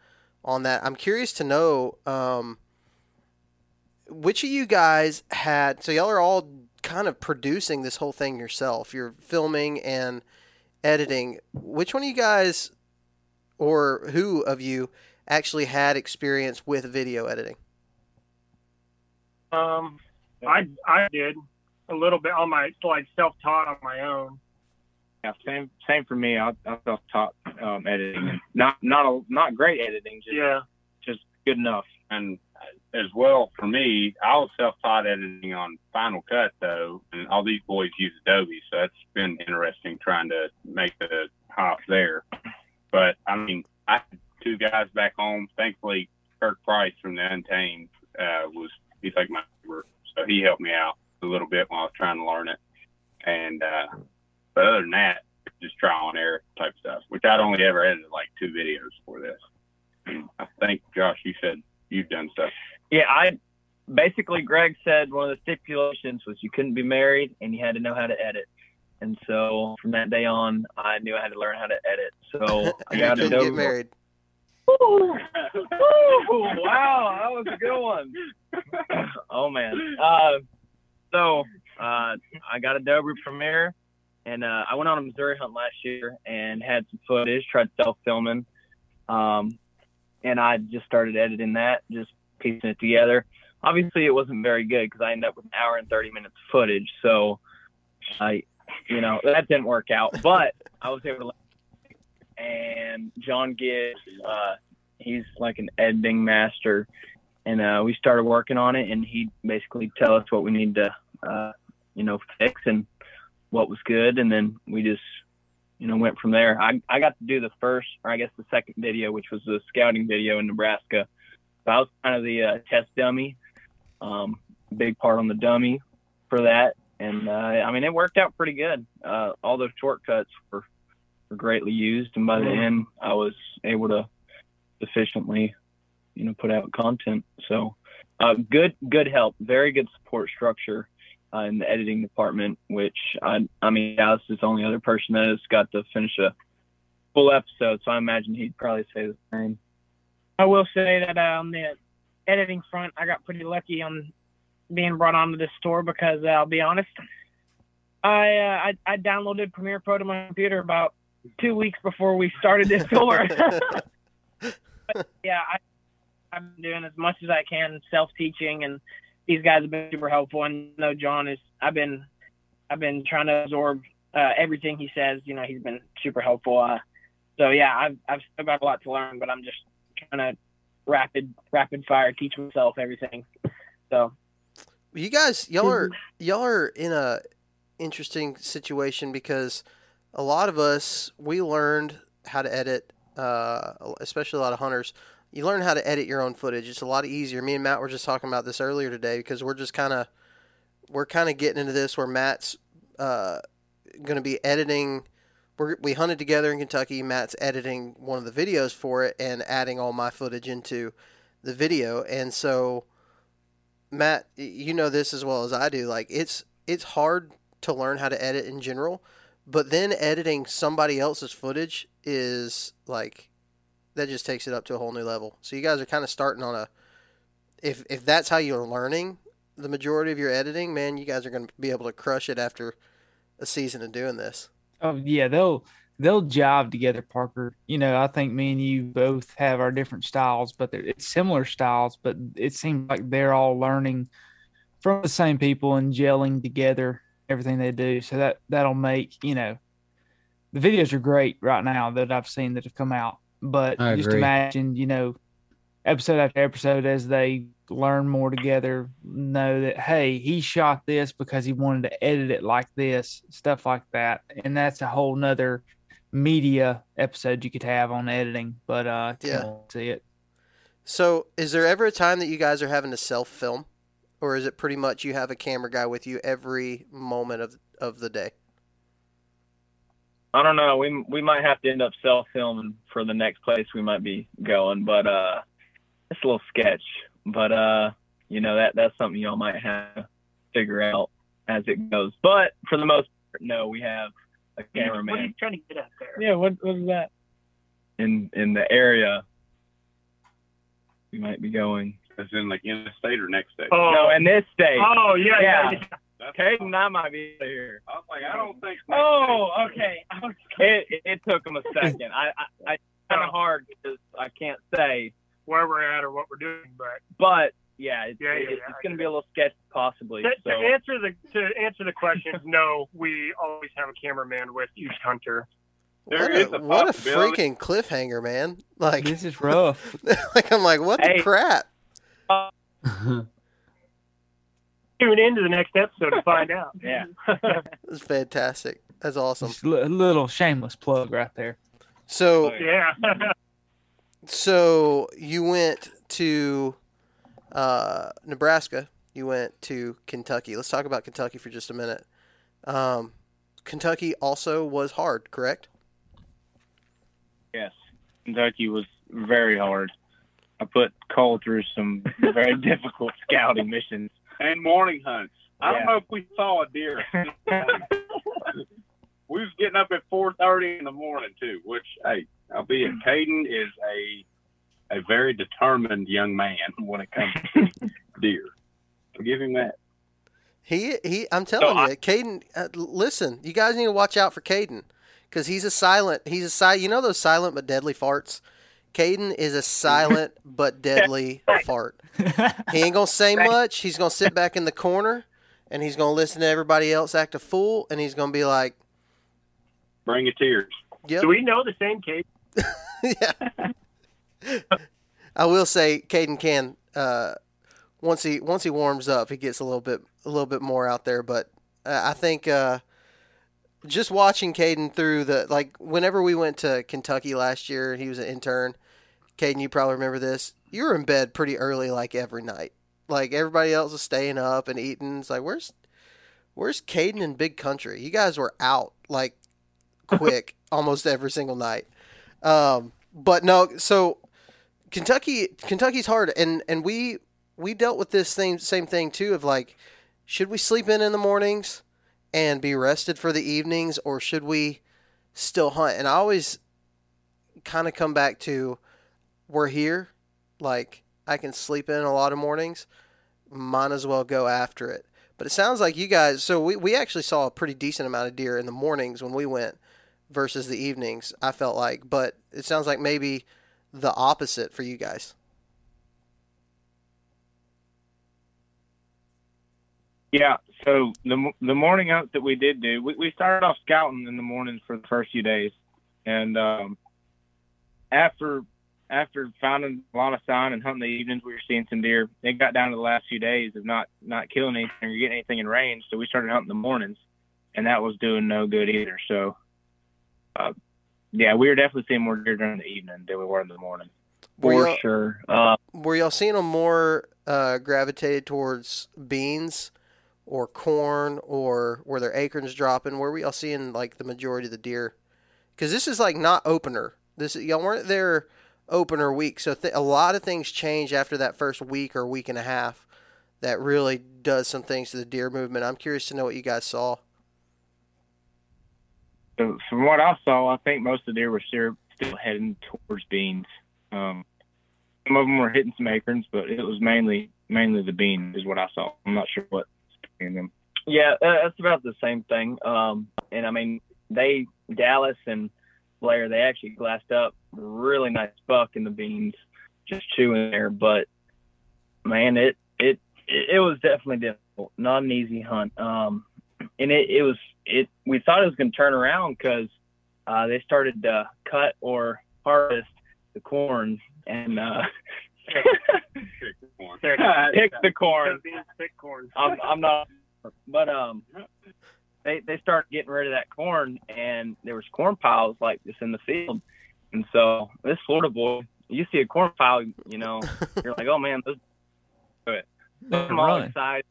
Speaker 2: on that. I'm curious to know um, which of you guys had. So y'all are all kind of producing this whole thing yourself. You're filming and editing. Which one of you guys, or who of you, actually had experience with video editing?
Speaker 5: Um, I I did a little bit on my like self taught on my own.
Speaker 8: Yeah, same same for me. I, I self taught um, editing, not not a, not great editing, just
Speaker 5: Yeah.
Speaker 8: just good enough.
Speaker 6: And as well for me, I was self-taught editing on Final Cut though, and all these boys use Adobe, so that's been interesting trying to make the hop there. But I mean, I had two guys back home. Thankfully, Kirk Price from the Untamed uh, was he's like my neighbor, so he helped me out a little bit while I was trying to learn it. And uh, but other than that, just trial and error type stuff, which I'd only ever edited like two videos for this. I think Josh, you said you've done stuff.
Speaker 8: Yeah, I basically Greg said one of the stipulations was you couldn't be married and you had to know how to edit. And so from that day on, I knew I had to learn how to edit. So <laughs> I got Adobe.
Speaker 2: get married.
Speaker 8: Ooh, <laughs> wow, that was a good one. <coughs> oh man. Uh, so uh, I got a Adobe Premiere, and uh, I went on a Missouri hunt last year and had some footage, tried self filming, um, and I just started editing that, just piecing it together. Obviously, it wasn't very good because I ended up with an hour and thirty minutes of footage. So I, you know, that didn't work out, but I was able to and John Gibbs, uh, he's like an editing master, and uh, we started working on it, and he basically tell us what we need to, uh, you know, fix and what was good, and then we just, you know, went from there. I I got to do the first, or I guess the second video, which was the scouting video in Nebraska. So I was kind of the uh, test dummy, um, big part on the dummy for that, and uh, I mean it worked out pretty good. Uh, all those shortcuts were were greatly used, and by the end, I was able to sufficiently, you know, put out content. So, uh, good, good help, very good support structure uh, in the editing department. Which I, I mean, Dallas is the only other person that has got to finish a full episode, so I imagine he'd probably say the same.
Speaker 7: I will say that uh, on the editing front, I got pretty lucky on being brought onto this store because uh, I'll be honest, I, uh, I I downloaded Premiere Pro to my computer about two weeks before we started this <laughs> tour. <laughs> But, yeah, I, I've been doing as much as I can, self teaching, and these guys have been super helpful. And no, John is. I've been I've been trying to absorb uh, everything he says. You know, he's been super helpful. Uh, so yeah, I've I've still got a lot to learn, but I'm just trying to rapid rapid fire teach myself everything. So
Speaker 2: You guys, y'all are y'all are in a interesting situation because a lot of us we learned how to edit, uh, especially a lot of hunters. You learn how to edit your own footage. It's a lot easier. Me and Matt were just talking about this earlier today because we're just kind of we're kind of getting into this where Matt's uh, going to be editing. We're, we hunted together in Kentucky. Matt's editing one of the videos for it and adding all my footage into the video, and so. Matt, you know this as well as I do. Like it's it's hard to learn how to edit in general, but then editing somebody else's footage is like that just takes it up to a whole new level. So you guys are kind of starting on a if if that's how you're learning the majority of your editing, man, you guys are going to be able to crush it after a season of doing this.
Speaker 3: Oh yeah, they'll they'll jive together, Parker. You know, I think me and you both have our different styles, but they're it's similar styles. But it seems like they're all learning from the same people and gelling together everything they do. So that that'll make you know the videos are great right now that I've seen that have come out. But just imagine, you know, episode after episode as they learn more together, know that hey, he shot this because he wanted to edit it like this, stuff like that. And that's a whole nother media episode you could have on editing. But uh
Speaker 2: Yeah.
Speaker 3: see it.
Speaker 2: So, is there ever a time that you guys are having to self film, or is it pretty much you have a camera guy with you every moment of of the day?
Speaker 8: I don't know. We we might have to end up self filming for the next place we might be going, but uh, it's a little sketch. But uh, you know that that's something y'all might have to figure out as it goes. But for the most part, no, we have a
Speaker 7: what are you
Speaker 8: cameraman
Speaker 7: trying to get at there? Yeah, what what is that?
Speaker 8: in in the area we might be going.
Speaker 6: As in like in the state or next state.
Speaker 5: Oh,
Speaker 8: No, in this state.
Speaker 5: oh yeah, yeah.
Speaker 8: Yeah.
Speaker 5: yeah.
Speaker 8: Caden and I might be here.
Speaker 6: I was like, I don't think.
Speaker 7: Oh, okay.
Speaker 8: It, <laughs> it, it took them a second. I, I, I kind of oh. hard because I can't say,
Speaker 5: where we're at or what we're doing, but
Speaker 8: but yeah, it's,
Speaker 5: Yeah, yeah,
Speaker 8: it-
Speaker 5: yeah,
Speaker 8: it's going to be a little sketchy possibly.
Speaker 5: to, to answer the to answer the question, <laughs> no, we always have a cameraman with each hunter.
Speaker 6: There
Speaker 2: what
Speaker 6: is
Speaker 2: a,
Speaker 6: a
Speaker 2: what a freaking cliffhanger, man! Like,
Speaker 3: This is rough. <laughs>
Speaker 2: like I'm like, what the
Speaker 8: Hey.
Speaker 2: crap? <laughs>
Speaker 5: Tune into the next episode to find out.
Speaker 8: yeah,
Speaker 2: It's fantastic. That's awesome.
Speaker 3: Just a little shameless plug right there.
Speaker 2: So,
Speaker 5: yeah.
Speaker 2: so you went to uh, Nebraska. You went to Kentucky. Let's talk about Kentucky for just a minute. Um, Kentucky also was hard, correct?
Speaker 10: Yes, Kentucky was very hard. I put Cole through some very <laughs> difficult scouting missions.
Speaker 6: And morning hunts. I don't know if we saw a deer. <laughs> we was getting up at four thirty in the morning too. Which, hey, albeit Caden is a a very determined young man <laughs> when it comes to <laughs> deer. I'll give him that.
Speaker 2: He he. I'm telling
Speaker 10: I-
Speaker 2: you, Caden. Uh, listen, you guys need to watch out for Caden because he's a silent. He's a silent. You know those silent but deadly farts. Caden is a silent <laughs> but deadly fart. He ain't gonna say much. He's gonna sit back in the corner and he's gonna listen to everybody else act a fool, and he's gonna be like,
Speaker 6: Bring your tears.
Speaker 2: "Yep,
Speaker 5: Do we know the same Caden?
Speaker 2: yeah." I will say, Caden can uh, once he once he warms up, he gets a little bit a little bit more out there. But uh, I think uh, just watching Caden through the like whenever we went to Kentucky last year, he was an intern. Caden, you probably remember this. You were in bed pretty early, like every night. Like everybody else was staying up and eating. It's like where's where's Caden in Big Country? You guys were out like quick <laughs> almost every single night. Um, but no, so Kentucky Kentucky's hard, and and we we dealt with this same same thing too of like, should we sleep in in the mornings and be rested for the evenings, or should we still hunt? And I always kind of come back to we're here, like I can sleep in a lot of mornings, might as well go after it. But it sounds like you guys. So we we actually saw a pretty decent amount of deer in the mornings when we went versus the evenings. I felt like, but it sounds like maybe the opposite for you guys.
Speaker 10: Yeah. So the the morning hunt that we did do, we, we started off scouting in the mornings for the first few days, and um, after after finding a lot of sign and hunting the evenings, we were seeing some deer. It got down to the last few days of not not killing anything or getting anything in range, so we started hunting the mornings, and that was doing no good either. So, uh, yeah, we were definitely seeing more deer during the evening than we were in the morning,
Speaker 2: Were
Speaker 10: for sure. Uh,
Speaker 2: Were y'all seeing them more uh, gravitated towards beans or corn, or were their acorns dropping? Where were y'all seeing like the majority of the deer? Because this is like not opener. This y'all weren't there opener week, so th- a lot of things change after that first week or week and a half. That really does some things to the deer movement. I'm curious to know what you guys saw.
Speaker 10: So from what I saw, I think most of the deer were still heading towards beans. Um, some of them were hitting some acorns, but it was mainly mainly the bean is what I saw. I'm not sure what in them.
Speaker 8: Yeah, uh, that's about the same thing. Um, and I mean, they Dallas and Blair, they actually glassed up really nice buck in the beans, just chewing there. But man, it it it, it was definitely difficult, not an easy hunt. Um, and it it was it. We thought it was going to turn around because uh, they started to cut or harvest the corn and uh, <laughs> <laughs> pick the corn.
Speaker 5: Thick corn.
Speaker 8: I'm, I'm not, but um, they they started getting rid of that corn, and there was corn piles like this in the field, and so this Florida boy, you see a corn pile, you know, <laughs> you're like, oh man, this. But I'm all
Speaker 3: Run.
Speaker 8: excited.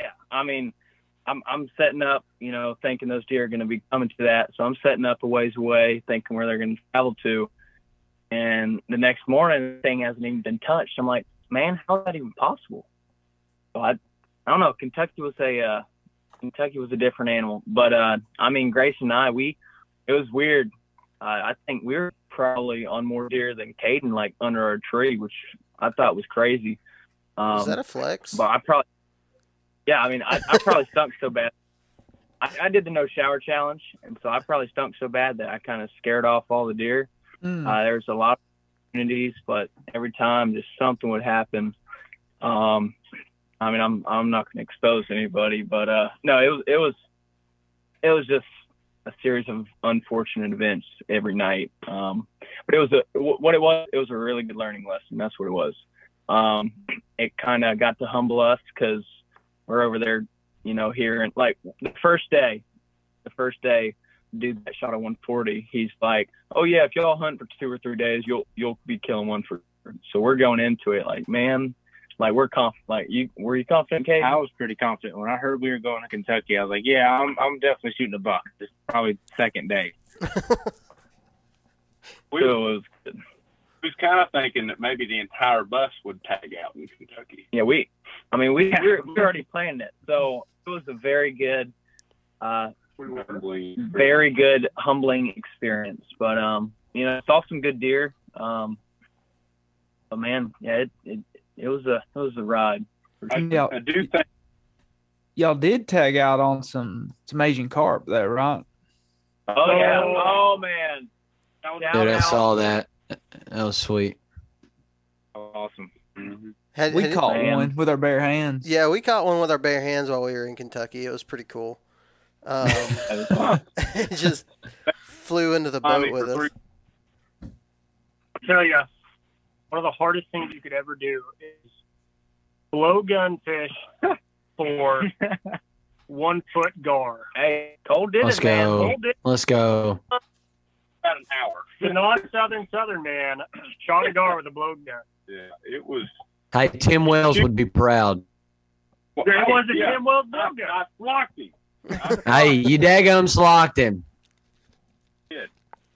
Speaker 8: Yeah, I mean, I'm I'm setting up, you know, thinking those deer are going to be coming to that, so I'm setting up a ways away, thinking where they're going to travel to, and the next morning, the thing hasn't even been touched. I'm like, man, how is that even possible? So I, I don't know. Kentucky was a uh, Kentucky was a different animal, but uh, I mean, Grace and I, we, it was weird. Uh, I think we were probably on more deer than Caden, like under our tree, which I thought was crazy. Um,
Speaker 2: Is that a flex?
Speaker 8: but I probably, yeah, I mean, I, I probably <laughs> stunk so bad. I, I did the no shower challenge, and so I probably stunk so bad that I kind of scared off all the deer.
Speaker 3: Mm.
Speaker 8: Uh, there's a lot of opportunities, but every time just something would happen. Um, I mean, I'm I'm not going to expose anybody, but uh, no, it was it was it was just a series of unfortunate events every night. Um, but it was a what it was. It was a really good learning lesson. That's what it was. Um, it kind of got to humble us because we're over there, you know, here and like the first day, the first day, dude that shot a 140, he's like, oh yeah, if y'all hunt for two or three days, you'll you'll be killing one for. So we're going into it like, man, like we're confident. Like you, were you confident, Kate?
Speaker 10: I was pretty confident when I heard we were going to Kentucky. I was like, yeah, I'm I'm definitely shooting a buck. It's probably second day.
Speaker 6: We <laughs>
Speaker 8: So it was
Speaker 6: was kind of thinking that maybe the entire bus would tag out in Kentucky.
Speaker 8: yeah, we, I mean, we we were, we were already planned it, so it was a very good, uh,
Speaker 6: Probably.
Speaker 8: very good humbling experience. But um, you know, saw some good deer. Um, but man, yeah, it it, it was a it was a ride.
Speaker 6: I,
Speaker 3: Yeah.
Speaker 6: I do think
Speaker 3: Y'all did tag out on some some Asian carp, though, right?
Speaker 8: Oh yeah, oh man,
Speaker 4: Dude,
Speaker 8: Shout
Speaker 4: I saw that. That was sweet.
Speaker 10: Awesome.
Speaker 2: Had-
Speaker 3: We
Speaker 2: had-
Speaker 3: caught
Speaker 8: Man.
Speaker 3: one with our bare hands.
Speaker 2: Yeah, we caught one with our bare hands while we were in Kentucky. It was pretty cool. Um, <laughs> it <laughs> just flew into the
Speaker 6: I
Speaker 2: boat
Speaker 6: mean,
Speaker 2: with us.
Speaker 6: three-
Speaker 5: I tell you, one of the hardest things you could ever do is blow gun fish <laughs> for one foot gar.
Speaker 8: Hey, Cole did
Speaker 4: Let's
Speaker 8: it, man.
Speaker 4: go.
Speaker 5: Hold it.
Speaker 4: Let's go.
Speaker 6: About an hour. <laughs>
Speaker 5: The non-southern southern man shot a gar with a blow gun.
Speaker 6: Yeah, it was.
Speaker 4: Hey, Tim Wells would be proud.
Speaker 6: Well,
Speaker 5: There
Speaker 6: I-
Speaker 5: was a
Speaker 6: yeah,
Speaker 5: Tim Wells blow
Speaker 6: I,
Speaker 5: gun.
Speaker 6: I blocked him. I
Speaker 4: Hey, you daggums locked him.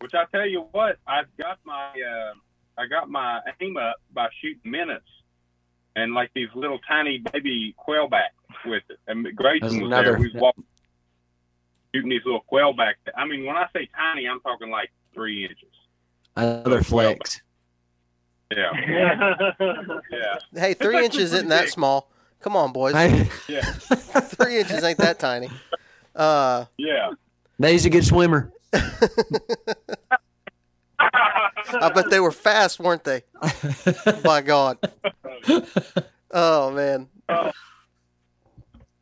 Speaker 6: Which I tell you what, I got my uh, I got my aim up by shooting minutes, and like these little tiny baby quillback with it. And Grayson
Speaker 4: That's
Speaker 6: was
Speaker 4: another-
Speaker 6: there. We was walking, shooting these little quillback. I mean, when I say tiny, I'm talking like three inches.
Speaker 4: Another flex.
Speaker 6: Yeah. <laughs> yeah.
Speaker 2: Hey, three inches isn't that small. Come on, boys.
Speaker 4: Hey,
Speaker 6: Yeah. <laughs>
Speaker 2: three inches ain't that tiny. Uh,
Speaker 6: Yeah.
Speaker 4: Nate's a good swimmer. <laughs>
Speaker 2: I bet they were fast, weren't they? My God. Oh man.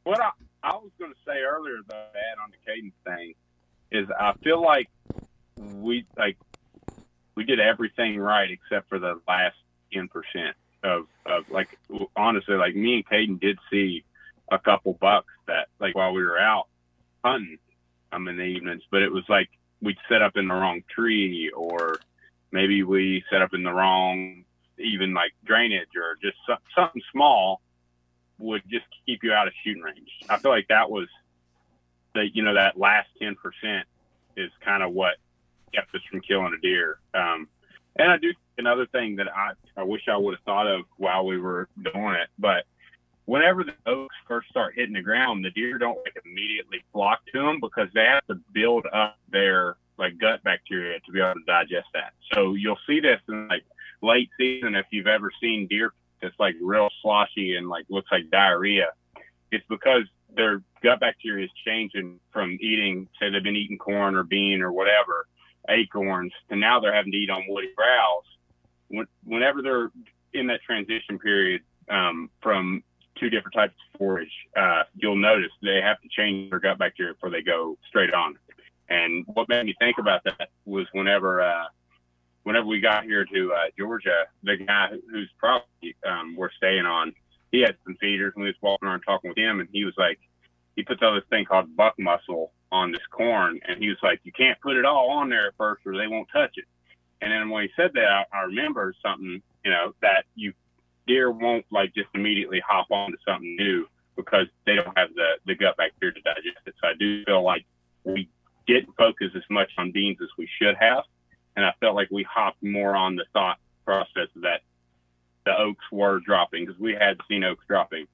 Speaker 6: What I, I was going to say earlier, though, to add on the Caden's thing, is I feel like we like we did everything right except for the last ten percent of of like honestly, like me and Caden did see a couple bucks that like while we were out hunting, um, in the evenings, but it was like we'd set up in the wrong tree or maybe we set up in the wrong even like drainage or just so- something small would just keep you out of shooting range. I feel like that was the you know that last ten percent is kind of what kept us from killing a deer. Um, and I do another thing that I I wish I would have thought of while we were doing it, but whenever the oaks first start hitting the ground, the deer don't like immediately flock to them because they have to build up their like gut bacteria to be able to digest that. So you'll see this in like late season if you've ever seen deer that's like real sloshy and like looks like diarrhea. It's because their gut bacteria is changing from eating, say they've been eating corn or bean or whatever, acorns, to now they're having to eat on woody browse. When, whenever they're in that transition period um, from two different types of forage, uh, you'll notice they have to change their gut bacteria before they go straight on. And what made me think about that was whenever uh, whenever we got here to uh, Georgia, the guy whose property um, we're staying on, he had some feeders, and we was walking around talking with him, and he was like, he puts out this thing called buck muscle on this corn, and he was like, you can't put it all on there at first, or they won't touch it. And then when he said that, I, I remember something, you know, that you deer won't like just immediately hop onto something new because they don't have the the gut bacteria to digest it. So I do feel like we didn't focus as much on beans as we should have and I felt like we hopped more on the thought process that the oaks were dropping because we had seen oaks dropping,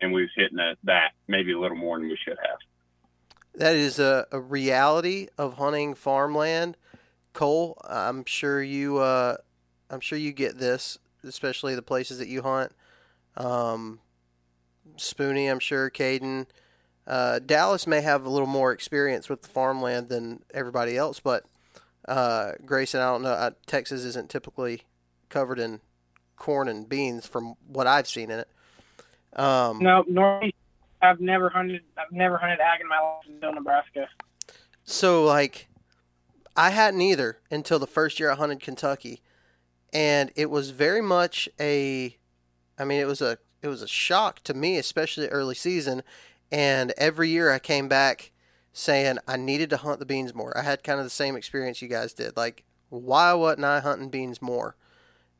Speaker 6: and we was hitting that, that maybe a little more than we should have.
Speaker 2: That is a, a reality of hunting farmland. Cole, I'm sure you uh, I'm sure you get this, especially the places that you hunt. Um, I'm sure, Caden. Uh, Dallas may have a little more experience with the farmland than everybody else, but uh, Grayson, I don't know. Uh, Texas isn't typically covered in corn and beans from what I've seen in it. Um,
Speaker 7: No, Northeast. I've never hunted. I've never hunted ag in my life until Nebraska.
Speaker 2: So like, I hadn't either until the first year I hunted Kentucky, and it was very much a, I mean, it was a it was a shock to me, especially early season, and every year I came back saying I needed to hunt the beans more. I had kind of the same experience you guys did. Like, why wasn't I hunting beans more,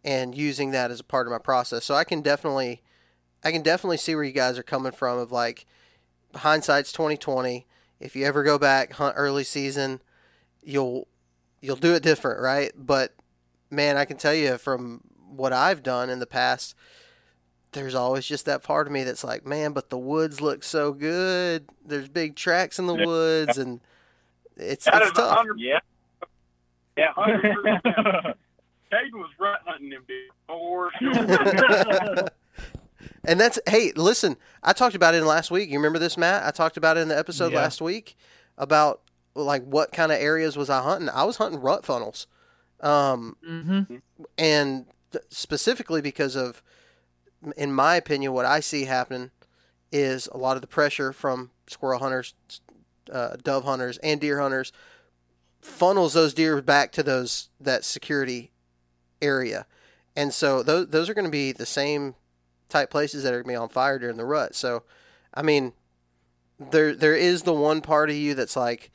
Speaker 2: and using that as a part of my process? So I can definitely, I can definitely see where you guys are coming from. Of like, hindsight's twenty twenty. If you ever go back hunt early season, you'll you'll do it different, right? But man, I can tell you from what I've done in the past, there's always just that part of me that's like, man, but the woods look so good. There's big tracks in the
Speaker 6: Yeah.
Speaker 2: woods, and it's
Speaker 5: That
Speaker 2: it's tough.
Speaker 6: Yeah,
Speaker 5: Yeah, hundred percent. <laughs>
Speaker 6: Caden was rut hunting them deer for sure.
Speaker 2: And that's hey, listen, I talked about it in last week. You remember this, Matt? I talked about it in the episode
Speaker 3: Yeah.
Speaker 2: last week about like what kind of areas was I hunting. I was hunting rut funnels. Um,
Speaker 3: Mm-hmm.
Speaker 2: and specifically because of in my opinion what i see happening is a lot of the pressure from squirrel hunters uh, dove hunters and deer hunters funnels those deer back to those that security area and so those, those are going to be the same type places that are to be on fire during the rut so i mean there there is the one part of you that's like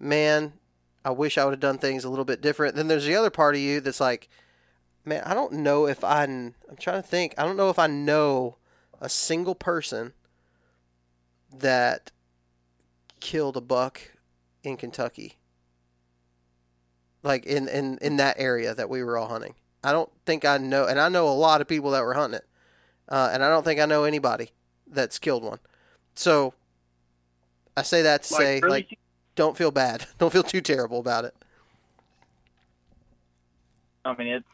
Speaker 2: man i wish i would have done things a little bit different then there's the other part of you that's like man, I don't know if I. I'm trying to think. I don't know if I know a single person that killed a buck in Kentucky. Like in, in, in that area that we were all hunting. I don't think I know, and I know a lot of people that were hunting it. Uh, and I don't think I know anybody that's killed one. So I say that to
Speaker 5: Like,
Speaker 2: say,
Speaker 5: early
Speaker 2: like, don't feel bad. <laughs> Don't feel too terrible about it.
Speaker 8: I mean, it's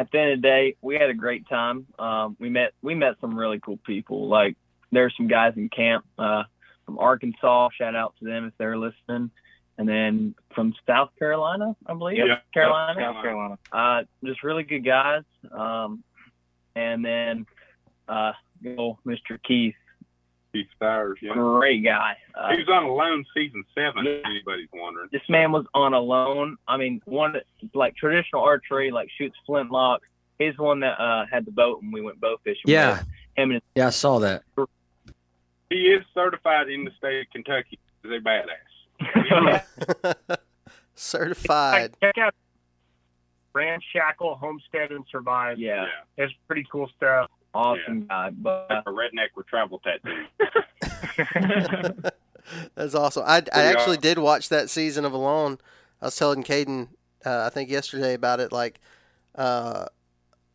Speaker 8: at the end of the day, we had a great time. Um, we met we met some really cool people. Like there's some guys in camp uh, from Arkansas. Shout out to them if they're listening. And then from South Carolina, I believe.
Speaker 6: Yeah,
Speaker 8: Carolina.
Speaker 10: South Carolina.
Speaker 8: Uh, just really good guys. Um, and then uh, good old Mr. Keith,
Speaker 6: Keith Syers, yeah.
Speaker 8: great guy. Uh,
Speaker 6: He was on Alone season seven.
Speaker 8: Yeah.
Speaker 6: If anybody's wondering.
Speaker 8: this man was on Alone. I mean, one like traditional archery, like shoots flintlock. He's the one that uh, had the boat and we went bow fishing.
Speaker 4: Yeah.
Speaker 8: with him and
Speaker 4: Yeah, I saw that.
Speaker 6: He is certified in the state of Kentucky as a badass. <laughs> <laughs>
Speaker 2: Certified.
Speaker 5: Check out Ramshackle, Homestead, and Survive.
Speaker 8: yeah,
Speaker 5: It's pretty cool stuff.
Speaker 8: awesome guy. But uh,
Speaker 6: A redneck with travel tattoos. <laughs> <laughs>
Speaker 2: That's awesome. I, I actually
Speaker 6: awesome.
Speaker 2: did watch that season of Alone. I was telling Caden, uh, I think yesterday about it. Like, uh,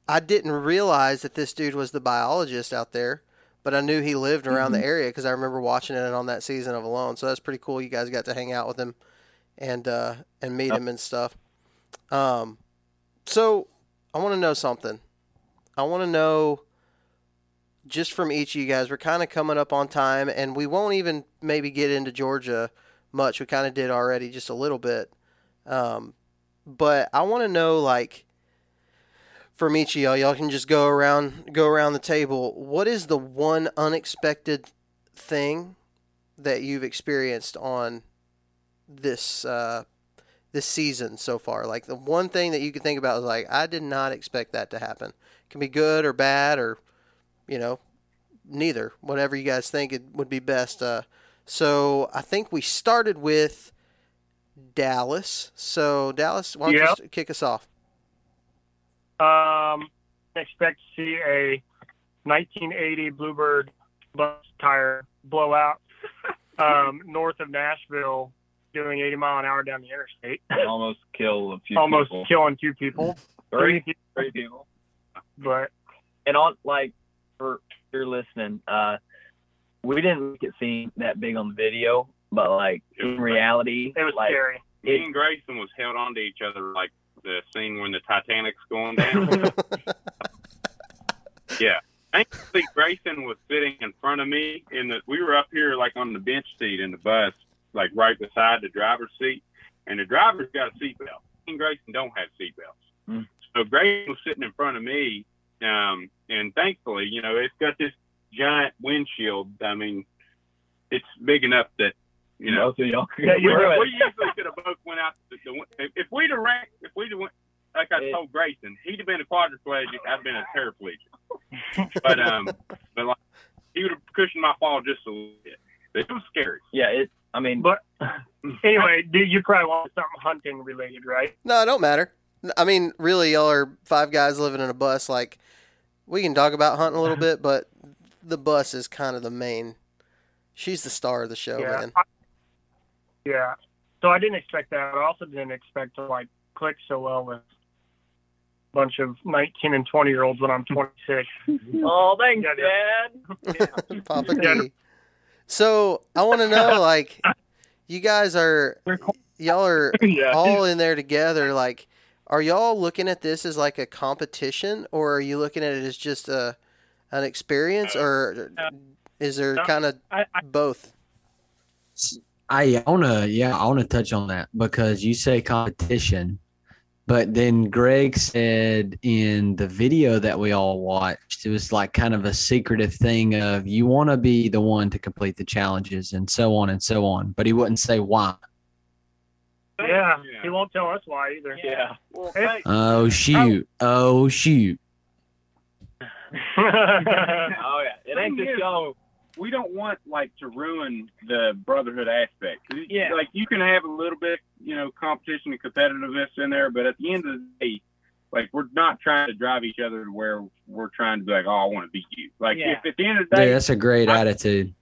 Speaker 2: I didn't realize that this dude was the biologist out there, but I knew he lived around the area because I remember watching it on that season of Alone. So that's pretty cool. You guys got to hang out with him and uh, and meet him and stuff. Um, so I want to know something. I want to know just from each of you guys. We're kind of coming up on time, and we won't even maybe get into Georgia much. We kind of did already, just a little bit. Um, but I want to know, like, from each of y'all, y'all can just go around, go around the table. What is the one unexpected thing that you've experienced on this uh, this season so far? Like the one thing that you can think about is like, I did not expect that to happen. It can be good or bad or you know, neither. Whatever you guys think it would be best. Uh, so I think we started with Dallas. So Dallas, why don't
Speaker 5: Yeah.
Speaker 2: you just kick us off?
Speaker 5: Um, expect to see a 1980 Bluebird bus tire blowout um, north of Nashville, doing 80 mile an hour down the interstate, <laughs>
Speaker 10: Almost kill a few
Speaker 5: almost
Speaker 10: people.
Speaker 5: killing two people, <laughs> three
Speaker 8: three,
Speaker 5: people.
Speaker 8: three people.
Speaker 5: But
Speaker 8: And on like for you're listening, uh, we didn't make it seem that big on the video, but like in reality,
Speaker 5: it was
Speaker 8: like
Speaker 5: scary.
Speaker 6: Me and Grayson was held onto each other like the scene when the Titanic's going down. <laughs> yeah. Thankfully, Grayson was sitting in front of me and the. We were up here like on the bench seat in the bus, like right beside the driver's seat, and the driver's got a seatbelt. Me and Grayson don't have seatbelts,
Speaker 8: Mm.
Speaker 6: so Grayson was sitting in front of me, um, and thankfully, you know, it's got this giant windshield. I mean, it's big enough that you know
Speaker 8: both of y'all could <laughs>
Speaker 6: we, we usually could have both went out. The, the, if- if we'd have ran, if we'd have went, like I told Grayson, he'd have been a quadriplegic. I'd been a paraplegic. But um, <laughs> but like he would have cushioned my fall just a little bit. It was scary.
Speaker 8: Yeah, it. I mean,
Speaker 5: But <sighs> anyway, do you probably want something hunting related, right?
Speaker 2: No, it don't matter. I mean, really, y'all are five guys living in a bus. Like, we can talk about hunting a little <laughs> bit, but the bus is kind of the main. She's the star of the show,
Speaker 5: yeah.
Speaker 2: man.
Speaker 5: I- yeah. So I didn't expect that. I also didn't expect to like click so well with a bunch of 19 and 20 year olds when I'm 26. <laughs>
Speaker 8: oh, thanks,
Speaker 5: Yeah,
Speaker 8: Dad. <laughs>
Speaker 2: Papa
Speaker 5: Yeah.
Speaker 2: D. So I want to know, <laughs> like, you guys are, y'all are <laughs>
Speaker 5: yeah.
Speaker 2: all in there together. Like, are y'all looking at this as like a competition, or are you looking at it as just a an experience, or uh, is there
Speaker 5: No,
Speaker 2: kind of
Speaker 5: I, I,
Speaker 2: both?
Speaker 4: I wanna yeah, I wanna touch on that because you say competition, but then Greg said in the video that we all watched, it was like kind of a secretive thing of you want to be the one to complete the challenges and so on and so on, but he wouldn't say why.
Speaker 5: yeah,
Speaker 6: Yeah.
Speaker 5: he won't tell us why either.
Speaker 8: Yeah.
Speaker 6: Well,
Speaker 4: Oh shoot! Oh shoot! <laughs>
Speaker 8: Oh yeah. It ain't the show.
Speaker 6: We don't want like to ruin the brotherhood aspect.
Speaker 5: Yeah.
Speaker 6: Like you can have a little bit, you know, competition and competitiveness in there, but at the end of the day, like we're not trying to drive each other to where we're trying to be like, oh, I want to beat you. Like
Speaker 5: Yeah.
Speaker 6: if at the end of the
Speaker 4: Dude,
Speaker 6: day,
Speaker 4: that's a great
Speaker 6: I-
Speaker 4: attitude.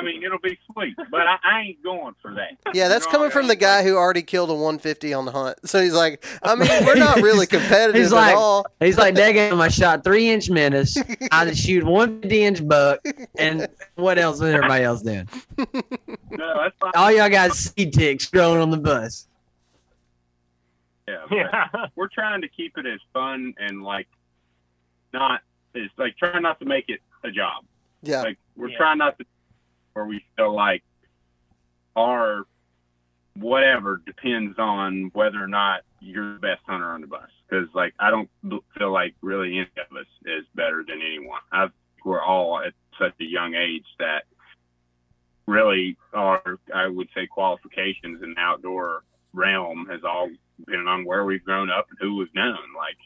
Speaker 6: I mean, it'll be sweet, but I, I ain't going for that. <laughs>
Speaker 2: Yeah, that's
Speaker 6: You know,
Speaker 2: coming from the guy who already killed a 150 on the hunt. So he's like, I mean, we're not <laughs> really competitive
Speaker 4: He's
Speaker 2: at
Speaker 4: like-
Speaker 2: all.
Speaker 4: He's like, "Daggum, I shot three inch menace. <laughs> I just shoot one 50 inch buck, and what else is everybody else doing?
Speaker 6: No.
Speaker 4: All y'all got seed ticks growing on the bus.
Speaker 6: Yeah,
Speaker 5: Yeah.
Speaker 6: we're trying to keep it as fun and like not it's like trying not to make it a job.
Speaker 2: Yeah.
Speaker 6: Like we're
Speaker 7: Yeah.
Speaker 6: trying not to where we feel like our whatever depends on whether or not you're the best hunter on the bus. Because like I don't feel like really any of us is better than anyone. I we're all at such a young age that really our I would say qualifications in the outdoor realm has all been on where we've grown up and who we've known. Like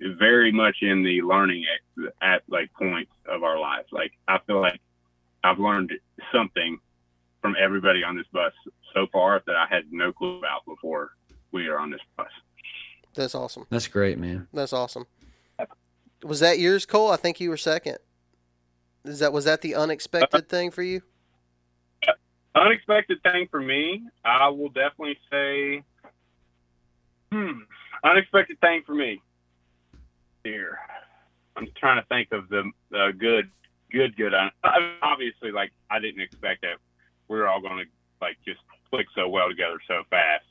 Speaker 6: very much in the learning at, at like points of our lives. Like I feel like I've learned something from everybody on this bus so far that I had no clue about before we are on this bus.
Speaker 2: That's awesome.
Speaker 4: That's great, man.
Speaker 2: That's awesome. Was that yours, Cole? I think you were second. Is that was that the unexpected thing for you?
Speaker 6: Unexpected thing for me, I will definitely say, hmm, unexpected thing for me. Here, I'm trying to think of the, the good, good, good. I, obviously, like I didn't expect that we were all going to like just click so well together so fast.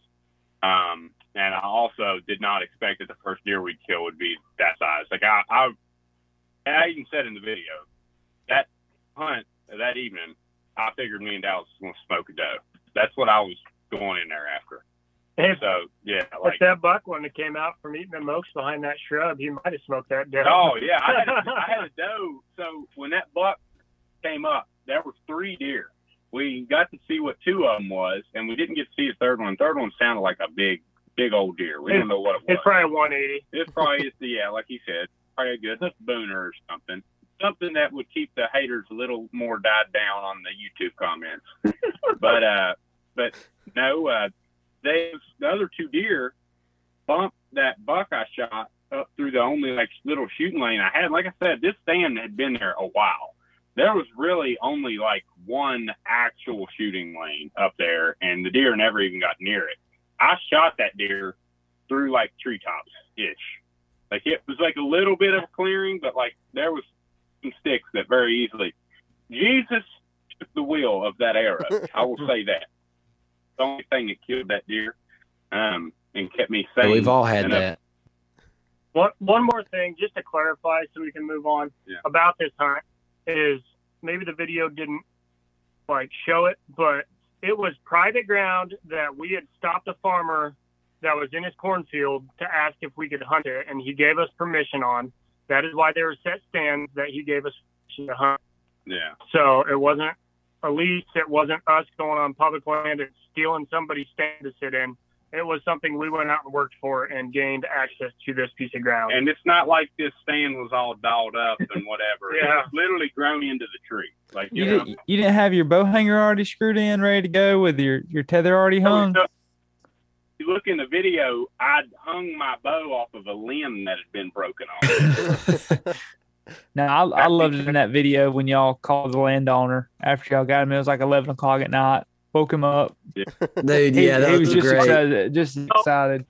Speaker 6: Um, and I also did not expect that the first deer we'd kill would be that size. Like I, I, I even said in the video that hunt that evening, I figured me and Dallas was going to smoke a doe. That's what I was going in there after.
Speaker 5: If,
Speaker 6: So yeah,
Speaker 5: if
Speaker 6: like
Speaker 5: that buck one that came out from eating them oaks behind that shrub, he might have smoked that down.
Speaker 6: oh yeah, I had, <laughs> I had a doe. So when that buck came up, there were three deer. We got to see what two of them was, and we didn't get to see the third one. The third one sounded like a big, big old deer. We didn't know what it was.
Speaker 5: It's probably 180.
Speaker 6: It's probably just the yeah, like he said, probably a good booner or something. Something that would keep the haters a little more died down on the YouTube comments. but uh but no, uh they the other two deer bumped that buck I shot up through the only like little shooting lane I had. Like I said, this stand had been there a while. There was really only like one actual shooting lane up there, and the deer never even got near it. I shot that deer through like treetops ish. Like it was like a little bit of clearing, but like there was some sticks that very easily. Jesus took the wheel of that arrow. I will <laughs> say that. The only thing that killed that deer, um, and kept me
Speaker 4: safe.
Speaker 6: sane.
Speaker 4: we've all had
Speaker 6: enough-
Speaker 4: that.
Speaker 5: One one more thing, just to clarify, so we can move on
Speaker 6: Yeah.
Speaker 5: about this hunt, is maybe the video didn't like show it, but it was private ground that we had stopped a farmer that was in his cornfield to ask if we could hunt it, and he gave us permission on. That is why there were set stands that he gave us permission to hunt.
Speaker 6: Yeah.
Speaker 5: So it wasn't a lease. It wasn't us going on public land and stealing somebody's stand to sit in. It was something we went out and worked for and gained access to this piece of ground.
Speaker 6: And it's not like this stand was all dolled up and whatever. <laughs>
Speaker 5: Yeah.
Speaker 6: It's literally grown into the tree. Like
Speaker 3: You,
Speaker 6: you know,
Speaker 3: did, you didn't have your bow hanger already screwed in, ready to go with your, your tether already hung?
Speaker 6: So, you look in the video, I'd hung my bow off of a limb that had been broken off. <laughs>
Speaker 3: No, I, I loved it in that video when y'all called the landowner after y'all got him. It was like 11 o'clock at night. Woke him up.
Speaker 4: Dude, yeah, that
Speaker 3: he
Speaker 4: was,
Speaker 3: was just
Speaker 4: great.
Speaker 3: excited. Just excited.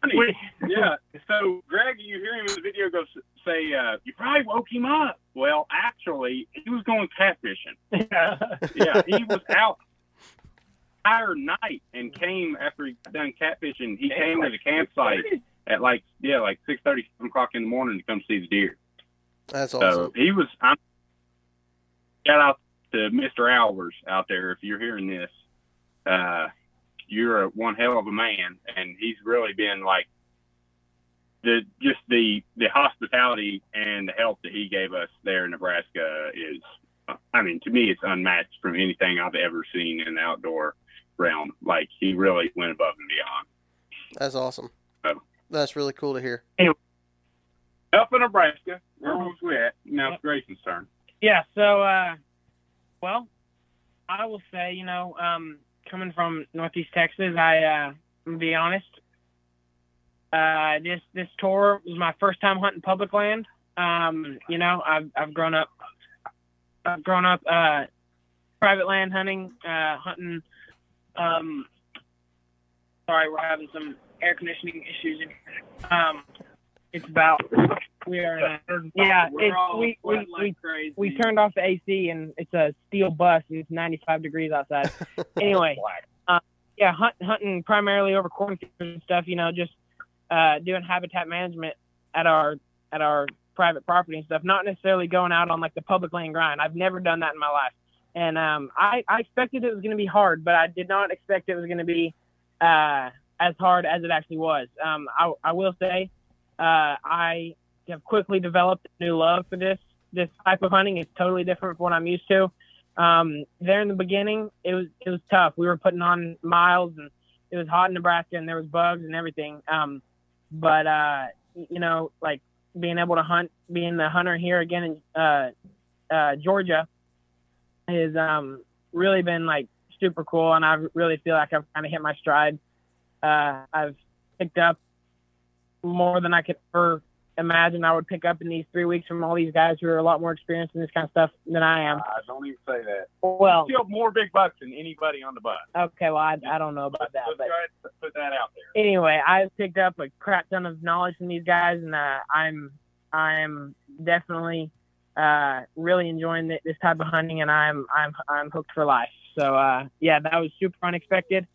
Speaker 6: Funny.
Speaker 5: We-
Speaker 6: yeah. So Greg, you hear him in the video go say, uh, "You probably woke him up." Well, actually, he was going catfishing.
Speaker 5: yeah.
Speaker 6: Yeah, he <laughs> was out entire night and came after he got done catfishing. He came to the campsite at like yeah, like six thirty, seven o'clock in the morning to come see the deer.
Speaker 2: That's awesome.
Speaker 6: So he was. I'm, shout out to Mr. Albers out there. If you're hearing this, uh, you're a, one hell of a man, and he's really been like the just the the hospitality and the help that he gave us there in Nebraska is. I mean, to me, it's unmatched from anything I've ever seen in the outdoor realm. Like he really went above and beyond.
Speaker 2: That's awesome.
Speaker 6: Oh.
Speaker 2: That's really cool to hear.
Speaker 6: Up in Nebraska, where was we at? Now it's Grayson's turn.
Speaker 7: Yeah, so uh well, I will say, you know, um coming from Northeast Texas, I uh I'm gonna be honest. Uh this this tour was my first time hunting public land. Um, you know, I've I've grown up I've grown up uh private land hunting, uh hunting um sorry, we're having some air conditioning issues. Um it's about we are in a, yeah,
Speaker 8: We're
Speaker 7: it's, we, we,
Speaker 8: sweating
Speaker 7: we
Speaker 8: like crazy.
Speaker 7: we turned off the AC and it's a steel bus and it's 95 degrees outside. <laughs> anyway, uh, yeah, hunt, hunting primarily over cornfields and stuff. You know, just uh, doing habitat management at our at our private property and stuff. Not necessarily going out on like the public land grind. I've never done that in my life, and um, I, I expected it was going to be hard, but I did not expect it was going to be uh, as hard as it actually was. Um, I, I will say, uh, I have quickly developed a new love for this this type of hunting. It's totally different from what I'm used to. Um, there in the beginning, it was it was tough. We were putting on miles, and it was hot in Nebraska, and there was bugs and everything. Um, but uh, you know, like being able to hunt, being the hunter here again in uh, uh, Georgia, has um, really been like super cool, and I really feel like I've kind of hit my stride. Uh, I've picked up more than I could ever imagine I would pick up in these three weeks from all these guys who are a lot more experienced in this kind of stuff than I am.
Speaker 9: I don't even say that.
Speaker 7: Well,
Speaker 9: You killed more big bucks than anybody on the bus.
Speaker 7: okay, well, I, I don't know about that,
Speaker 9: Let's
Speaker 7: but
Speaker 9: ahead and put that out there.
Speaker 7: anyway, I've picked up a crap ton of knowledge from these guys, and uh, I'm I'm definitely uh, really enjoying th- this type of hunting, and I'm I'm I'm hooked for life. So uh, yeah, that was super unexpected,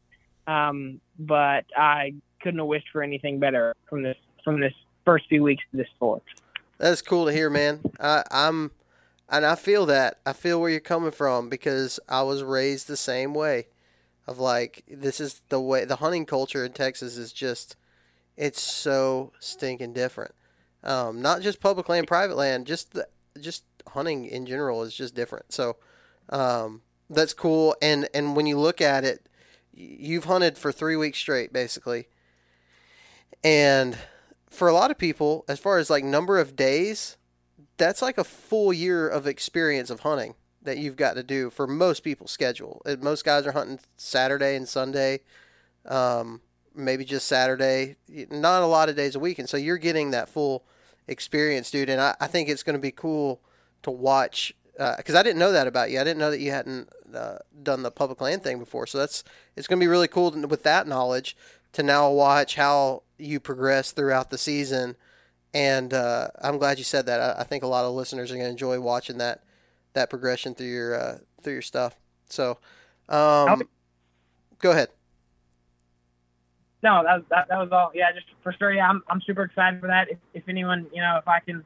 Speaker 7: um, but I couldn't have wished for anything better from this from this first few weeks of this sport.
Speaker 2: That's cool to hear, man. I, I'm, and I feel that. I feel where you're coming from because I was raised the same way. Of like, this is the way the hunting culture in Texas is just, it's so stinking different. Um, not just public land, private land, just the, just hunting in general is just different. So, um, that's cool. And and when you look at it, you've hunted for three weeks straight, basically. And for a lot of people, as far as like number of days, that's like a full year of experience of hunting that you've got to do for most people's schedule. Uh, Most guys are hunting Saturday and Sunday, um, maybe just Saturday, not a lot of days a week. And so you're getting that full experience, dude. And I, I think it's going to be cool to watch because I didn't know that about you. I didn't know that you hadn't uh, done the public land thing before. So that's it's going to be really cool to, with that knowledge to now watch how you progress throughout the season. And uh, I'm glad you said that. I, I think a lot of listeners are going to enjoy watching that that progression through your uh, through your stuff. So, um, go ahead.
Speaker 7: No, that, that that was all. Yeah, just for sure. Yeah, I'm I'm super excited for that. If, if anyone, you know, if I can,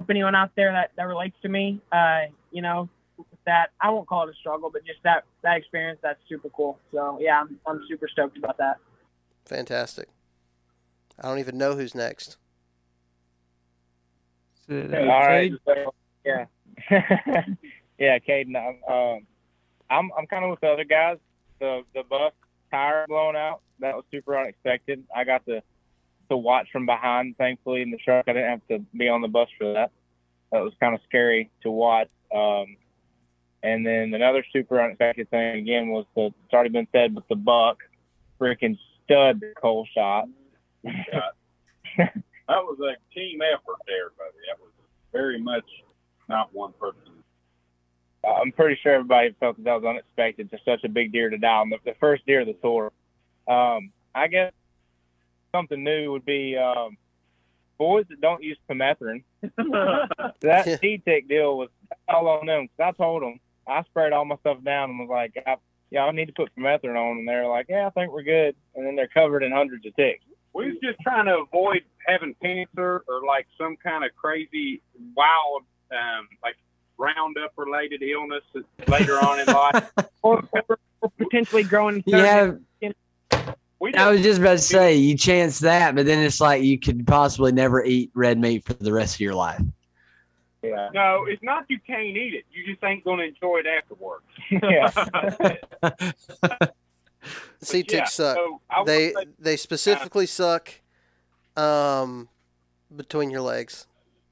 Speaker 7: if anyone out there that that relates to me, uh, you know, that I won't call it a struggle, but just that that experience, that's super cool. So yeah, I'm I'm super stoked about that.
Speaker 2: Fantastic. I don't even know who's next.
Speaker 3: So,
Speaker 10: All right. So, yeah. <laughs> yeah, Caden. I'm, um, I'm I'm kind of with the other guys. The the bus tire blowing out. That was super unexpected. I got to to watch from behind, thankfully, in the truck. I didn't have to be on the bus for that. That was kind of scary to watch. Um, and then another super unexpected thing again was the it's already been said, but the buck freaking stud the Cole shot. <laughs>
Speaker 9: That was a team effort there, buddy. That was very much not one person.
Speaker 10: I'm pretty sure everybody felt that, that was unexpected to such a big deer to die on the, the first deer of the tour. Um, I guess something new would be um, boys that don't use permethrin. <laughs> that seed tick deal was all on them. 'cause I told them I sprayed all my stuff down and was like, I, "Yeah, I need to put permethrin on," and they're like, "Yeah, I think we're good." And then they're covered in hundreds of ticks.
Speaker 9: We was just trying to avoid having cancer or like some kind of crazy wild, um, like Roundup related illness later on in life. <laughs>
Speaker 7: Or, or, or potentially growing.
Speaker 4: Yeah,
Speaker 9: We
Speaker 4: I was just about to say you chance that, but then it's like you could possibly never eat red meat for the rest of your life.
Speaker 10: Yeah.
Speaker 9: No, it's not you can't eat it. You just ain't gonna enjoy it afterwards.
Speaker 10: yeah. <laughs> <laughs>
Speaker 2: Seed
Speaker 9: yeah,
Speaker 2: ticks suck.
Speaker 9: so
Speaker 2: they
Speaker 9: say-
Speaker 2: they specifically suck um, between your legs.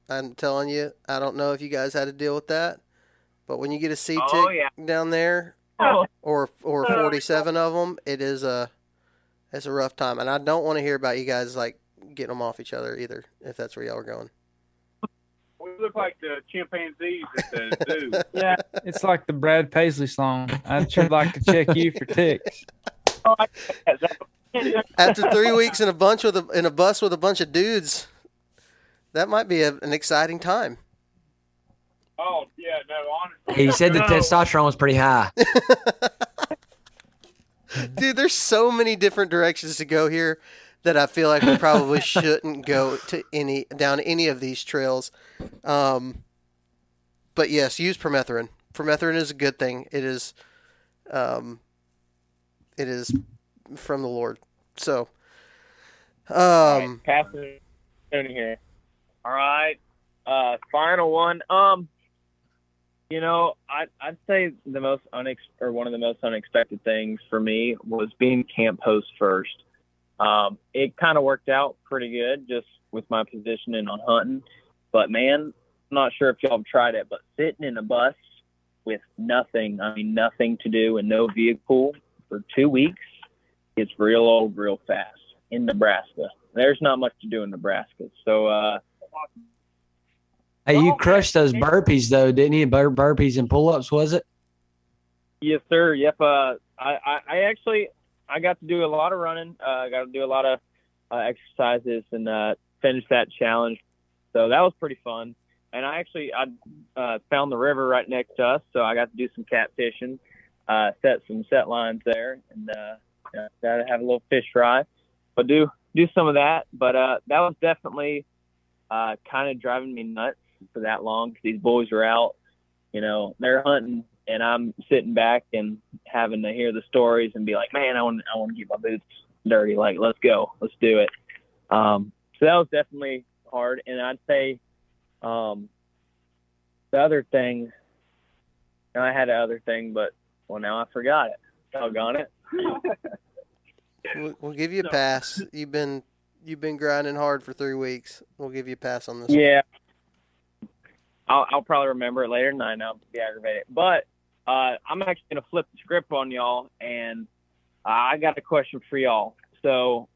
Speaker 2: I'm telling you, I don't know if you guys had to deal with that, but when you get a seed
Speaker 8: Oh,
Speaker 2: tick
Speaker 8: yeah.
Speaker 2: down there,
Speaker 7: Oh,
Speaker 2: or or 47 of them, it is a it's a rough time, and I don't want to hear about you guys like getting them off each other either. If that's where y'all are going.
Speaker 9: We look like the chimpanzees at the <laughs> zoo.
Speaker 7: yeah.
Speaker 3: it's like the Brad Paisley song. I'd sure like to check you for ticks.
Speaker 2: After three weeks in a bunch with a in a bus with a bunch of dudes, that might be a, an exciting time.
Speaker 9: Oh yeah, no, honestly.
Speaker 4: He said the testosterone was pretty high. <laughs>
Speaker 2: Dude, there's so many different directions to go here that I feel like we probably shouldn't go to any down any of these trails. Um, but yes, use permethrin. Permethrin is a good thing. It is, um, it is from the Lord. So, um,
Speaker 8: in here. All right. Uh, final one. Um, you know, I I'd say the most unex or one of the most unexpected things for me was being camp host first. Um, it kind of worked out pretty good just with my positioning on hunting, but man, I'm not sure if y'all have tried it, but sitting in a bus with nothing, I mean nothing to do and no vehicle for two weeks, it's real old real fast in Nebraska. There's not much to do in Nebraska, so uh,
Speaker 4: Hey, you crushed those burpees though, didn't you? Bur- burpees and pull ups, was it?
Speaker 8: Yes, sir. Yep. Uh, I, I, I actually I got to do a lot of running. Uh, I got to do a lot of uh, exercises and uh, finish that challenge. So that was pretty fun. And I actually I uh, found the river right next to us, so I got to do some catfishing, uh, set some set lines there, and uh, got to have a little fish fry. But do do some of that. But that was definitely kind of driving me nuts for that long because these boys are out, you know, they're hunting and I'm sitting back and having to hear the stories and be like, man, I want I want to get my boots dirty. Like, let's go, let's do it. Um, so that was definitely hard, and I'd say um, the other thing. I had another thing, but well, now I forgot it. Doggone it.
Speaker 2: we'll, we'll give you a pass. You've been you've been grinding hard for three weeks. We'll give you a pass on this. one.
Speaker 8: Yeah. I'll, I'll probably remember it later tonight. I'll be aggravated. But uh, I'm actually to flip the script on y'all, and I got a question for y'all. So,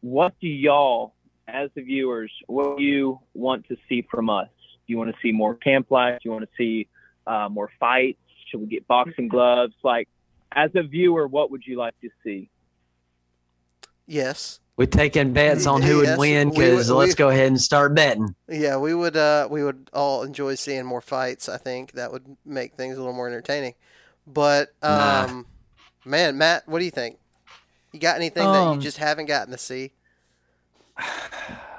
Speaker 8: what do y'all, as the viewers, what do you want to see from us? Do you want to see more camp life? Do you want to see uh, more fights? Should we get boxing gloves? Like, as a viewer, what would you like to see?
Speaker 2: Yes.
Speaker 4: We're taking bets on who
Speaker 2: Yes,
Speaker 4: would win because let's go ahead and start betting.
Speaker 2: Yeah, we would uh we would all enjoy seeing more fights. I think that would make things a little more entertaining. But
Speaker 4: Nah.
Speaker 2: um man, Matt, what do you think? You got anything that you
Speaker 3: Um,
Speaker 2: just haven't gotten to see? <sighs>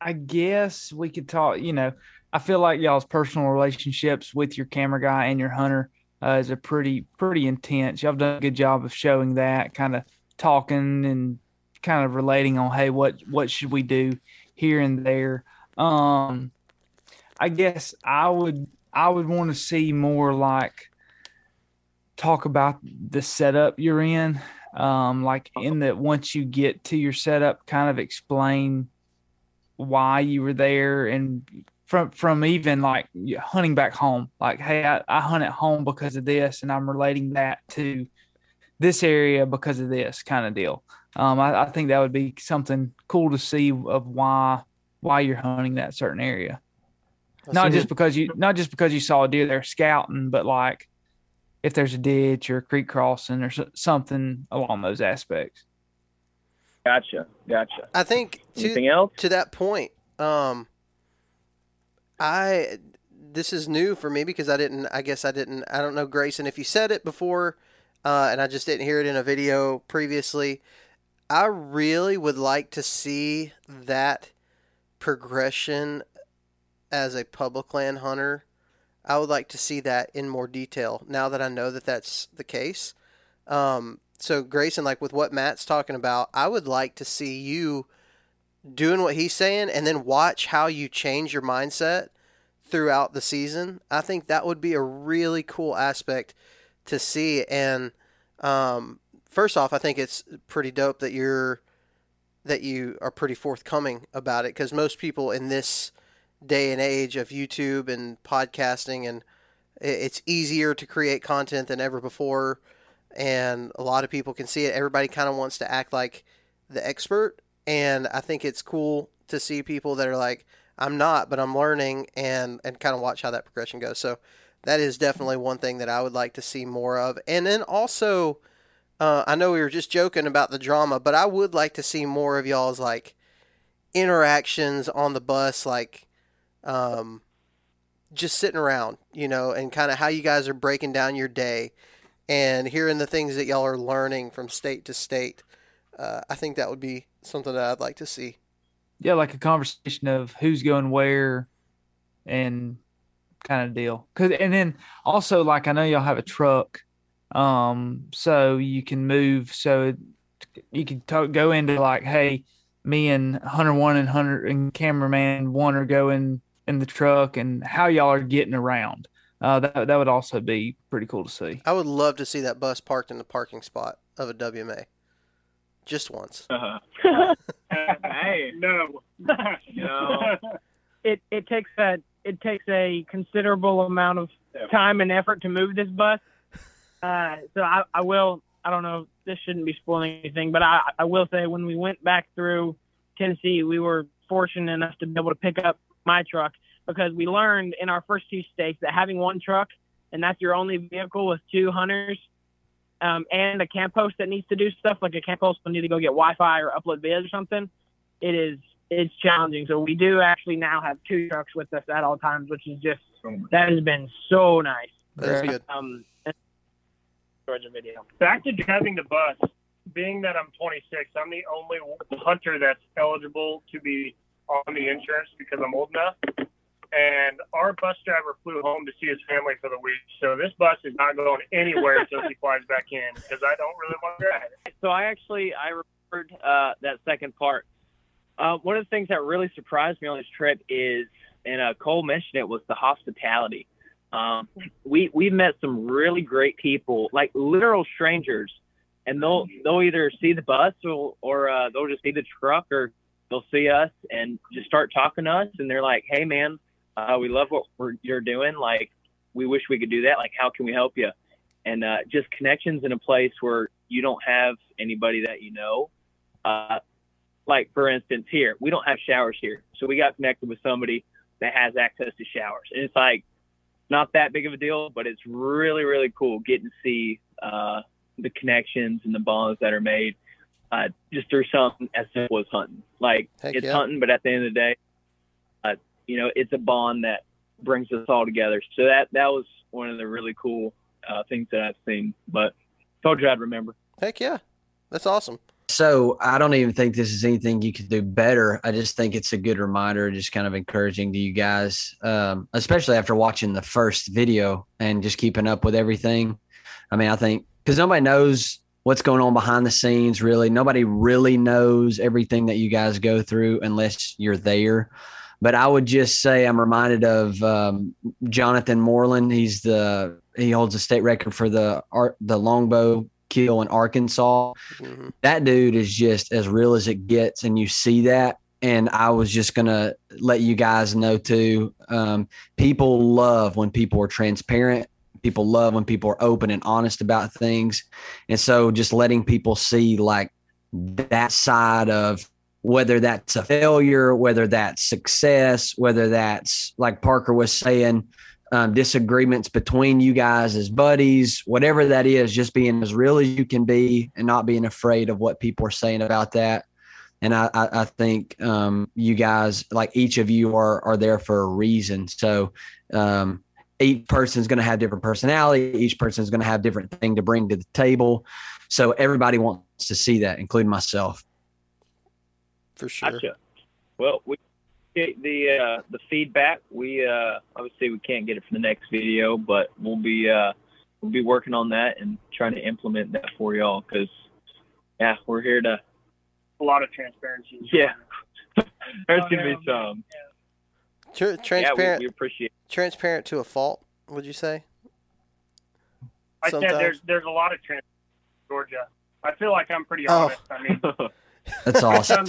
Speaker 3: I guess we could talk. You know, I feel like y'all's personal relationships with your camera guy and your hunter uh, is a pretty pretty intense. Y'all have done a good job of showing that, kind of talking and kind of relating on, hey, what what should we do here and there. Um, I guess I would I would want to see more like talk about the setup you're in. Um, like in that once you get to your setup, kind of explain why you were there and from from even like hunting back home like hey I, I hunt at home because of this and i'm relating that to this area because of this kind of deal um, I, I think that would be something cool to see of why why you're hunting that certain area not just because you not just because you saw a deer there scouting but like if there's a ditch or a creek crossing or something along those aspects
Speaker 8: Gotcha. Gotcha.
Speaker 2: I think
Speaker 8: Anything
Speaker 2: to,
Speaker 8: else?
Speaker 2: to that point, um I this is new for me because I didn't I guess I didn't I don't know Grayson if you said it before uh, and I just didn't hear it in a video previously. I really would like to see that progression as a public land hunter. I would like to see that in more detail now that I know that that's the case. Um, so Grayson, like with what Matt's talking about, I would like to see you doing what he's saying and then watch how you change your mindset throughout the season. I think that would be a really cool aspect to see. And um, first off, I think it's pretty dope that you're that you are pretty forthcoming about it because most people in this day and age of YouTube and podcasting and it's easier to create content than ever before and a lot of people can see it. Everybody kind of wants to act like the expert and I think it's cool to see people that are like I'm not but I'm learning and and kind of watch how that progression goes. So that is definitely one thing that I would like to see more of. And then also uh, I know we were just joking about the drama but I would like to see more of y'all's like interactions on the bus like um, just sitting around, you know, and kind of how you guys are breaking down your day and hearing the things that y'all are learning from state to state. Uh, I think that would be something that I'd like to see.
Speaker 3: Yeah, like a conversation of who's going where, and kind of deal. Cause and then also like I know y'all have a truck, um, so you can move. So you can talk, go into like, hey, me and Hunter One and Hunter and cameraman One are going in the truck, and how y'all are getting around. Uh, that that would also be pretty cool to see.
Speaker 2: I would love to see that bus parked in the parking spot of a WMA, just once.
Speaker 10: Uh-huh. <laughs>
Speaker 5: hey, <laughs> no, <laughs>
Speaker 10: No.
Speaker 7: it it takes a it takes a considerable amount of time and effort to move this bus. Uh, so I, I will I don't know this shouldn't be spoiling anything, but I, I will say when we went back through Tennessee, we were fortunate enough to be able to pick up my truck because we learned in our first two states that having one truck and that's your only vehicle with two hunters um, and a camp post that needs to do stuff like a camp post will need to go get Wi-Fi or upload vids or something. It is it's challenging. So we do actually now have two trucks with us at all times, which is just that has been so nice.
Speaker 2: That's good.
Speaker 7: Georgia video.
Speaker 5: back to driving the bus. Being that I'm 26, I'm the only hunter that's eligible to be on the insurance because I'm old enough. And our bus driver flew home to see his family for the week. So this bus is not going anywhere until he <laughs> flies back in because I don't really want to drive it.
Speaker 8: so I actually I remembered uh, that second part. Uh, one of the things that really surprised me on this trip is, and uh, Cole mentioned it, was the hospitality. Um, we we've met some really great people, like literal strangers, and they'll they'll either see the bus or or uh, they'll just see the truck or they'll see us and just start talking to us, and they're like, "Hey, man, uh, we love what you're doing. Like, we wish we could do that. Like, how can we help you?" And uh, just connections in a place where you don't have anybody that you know. Uh, like for instance, here we don't have showers here, so we got connected with somebody that has access to showers, and it's like not that big of a deal, but it's really really cool getting to see uh, the connections and the bonds that are made uh, just through something as simple as hunting. Like
Speaker 2: Heck
Speaker 8: it's
Speaker 2: yeah.
Speaker 8: hunting, but at the end of the day, uh, you know, it's a bond that brings us all together. So that that was one of the really cool uh, things that I've seen. But told you I'd remember.
Speaker 2: Heck yeah, that's awesome.
Speaker 4: So I don't even think this is anything you could do better. I just think it's a good reminder, just kind of encouraging to you guys, um, especially after watching the first video and just keeping up with everything. I mean, I think because nobody knows what's going on behind the scenes, really. Nobody really knows everything that you guys go through unless you're there. But I would just say I'm reminded of um, Jonathan Moreland. He's the he holds a state record for the art the longbow kill in Arkansas.
Speaker 2: Hmm
Speaker 4: that dude is just as real as it gets and you see that. And i was just gonna let you guys know too um, people love when people are transparent. People love when people are open and honest about things. And so just letting people see like that side of whether that's a failure whether that's success whether that's like parker was saying um, disagreements between you guys as buddies, whatever that is, just being as real as you can be and not being afraid of what people are saying about that. And I, I, I think um, you guys, like each of you, are are there for a reason. So um, each person's going to have different personality. Each person's going to have different thing to bring to the table. So everybody wants to see that, including myself.
Speaker 2: For sure.
Speaker 8: Gotcha. Well, we get the uh, the feedback. We uh, obviously we can't get it for the next video, but we'll be uh, we'll be working on that and trying to implement that for y'all because yeah, we're here to
Speaker 5: A lot of transparency.
Speaker 8: yeah. <laughs> There's gonna be some.
Speaker 2: Tr-
Speaker 8: Yeah, we,
Speaker 2: transparent,
Speaker 8: we appreciate.
Speaker 2: transparent to a fault. Would you say?
Speaker 5: I said there's there's a lot of transparency Georgia. I feel like I'm pretty
Speaker 2: Oh.
Speaker 5: honest. I mean, <laughs>
Speaker 4: That's awesome.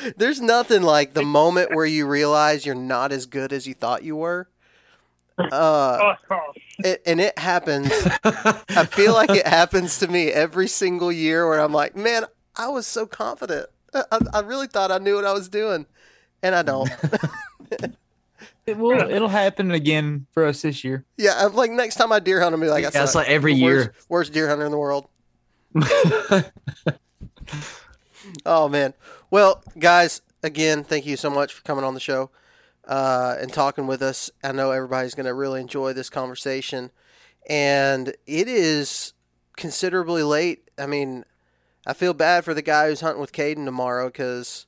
Speaker 5: Comes to-
Speaker 2: There's nothing like the moment where you realize you're not as good as you thought you were. Uh, <laughs> it, and it happens. I feel like it happens to me every single year where I'm like, man, I was so confident. I, I- I really thought I knew what I was doing, and I don't. <laughs>
Speaker 3: It will. <laughs> It'll happen again for us this year.
Speaker 2: yeah, I'm like next time I deer hunt, I'm gonna be like,
Speaker 4: Yeah,
Speaker 2: "That's
Speaker 4: it's like every
Speaker 2: worst-
Speaker 4: year.
Speaker 2: worst deer hunter in the world. Oh man. Well, guys, again, thank you so much for coming on the show uh, and talking with us. I know everybody's going to really enjoy this conversation, and it is considerably late. I mean, I feel bad for the guy who's hunting with Caden tomorrow because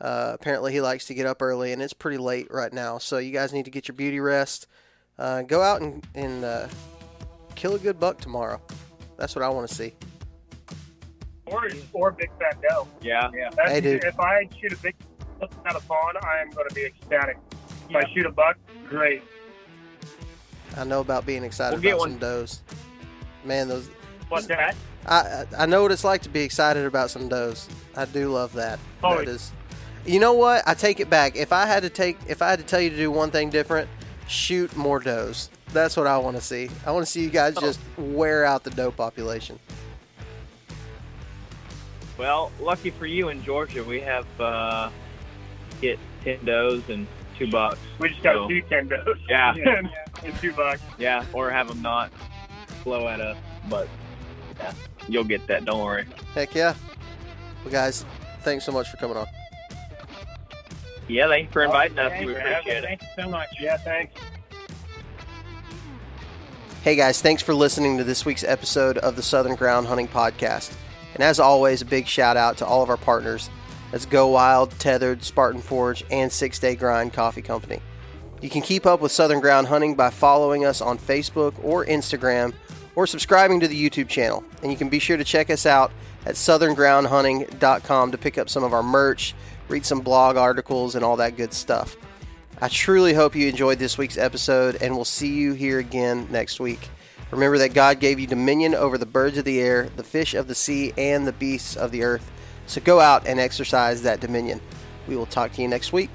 Speaker 2: uh, apparently he likes to get up early, and it's pretty late right now. So you guys need to get your beauty rest. Uh, go out and, and uh, kill a good buck tomorrow. That's what I want to see.
Speaker 5: Or or big fat doe.
Speaker 8: Yeah.
Speaker 5: Yeah. That's,
Speaker 2: Hey, dude.
Speaker 5: If I shoot a big buck out of pond, I am going to be ecstatic. If I shoot a buck, great.
Speaker 2: I know about being excited
Speaker 8: We'll
Speaker 2: about
Speaker 8: one.
Speaker 2: some does. Man, those
Speaker 5: What's that?
Speaker 2: I I I know what it's like to be excited about some does. I do love that.
Speaker 5: Oh,
Speaker 2: that is. You know what? I take it back. If I had to take, if I had to tell you to do one thing different, shoot more does. That's what I want to see. I want to see you guys
Speaker 8: Oh.
Speaker 2: just wear out the doe population.
Speaker 8: Well, lucky for you in Georgia, we have uh, get ten does and two bucks.
Speaker 5: We just got
Speaker 8: So,
Speaker 5: to shoot 10 does.
Speaker 8: Yeah. <laughs>
Speaker 5: and, and two bucks.
Speaker 8: Yeah, or have them not blow at us, but yeah, you'll get that. Don't worry.
Speaker 2: Heck yeah. Well, guys, thanks so much for coming on.
Speaker 8: Yeah, thanks for inviting us. We appreciate it.
Speaker 5: Thank you so much. Yeah, thanks.
Speaker 2: Hey guys, thanks for listening to this week's episode of the Southern Ground Hunting Podcast. And as always, a big shout out to all of our partners. That's Go Wild, Tethered, Spartan Forge, and Six Day Grind Coffee Company. You can keep up with Southern Ground Hunting by following us on Facebook or Instagram or subscribing to the YouTube channel. And you can be sure to check us out at southerngroundhunting.com to pick up some of our merch, read some blog articles, and all that good stuff. I truly hope you enjoyed this week's episode, and we'll see you here again next week. Remember that God gave you dominion over the birds of the air, the fish of the sea, and the beasts of the earth. So go out and exercise that dominion. We will talk to you next week.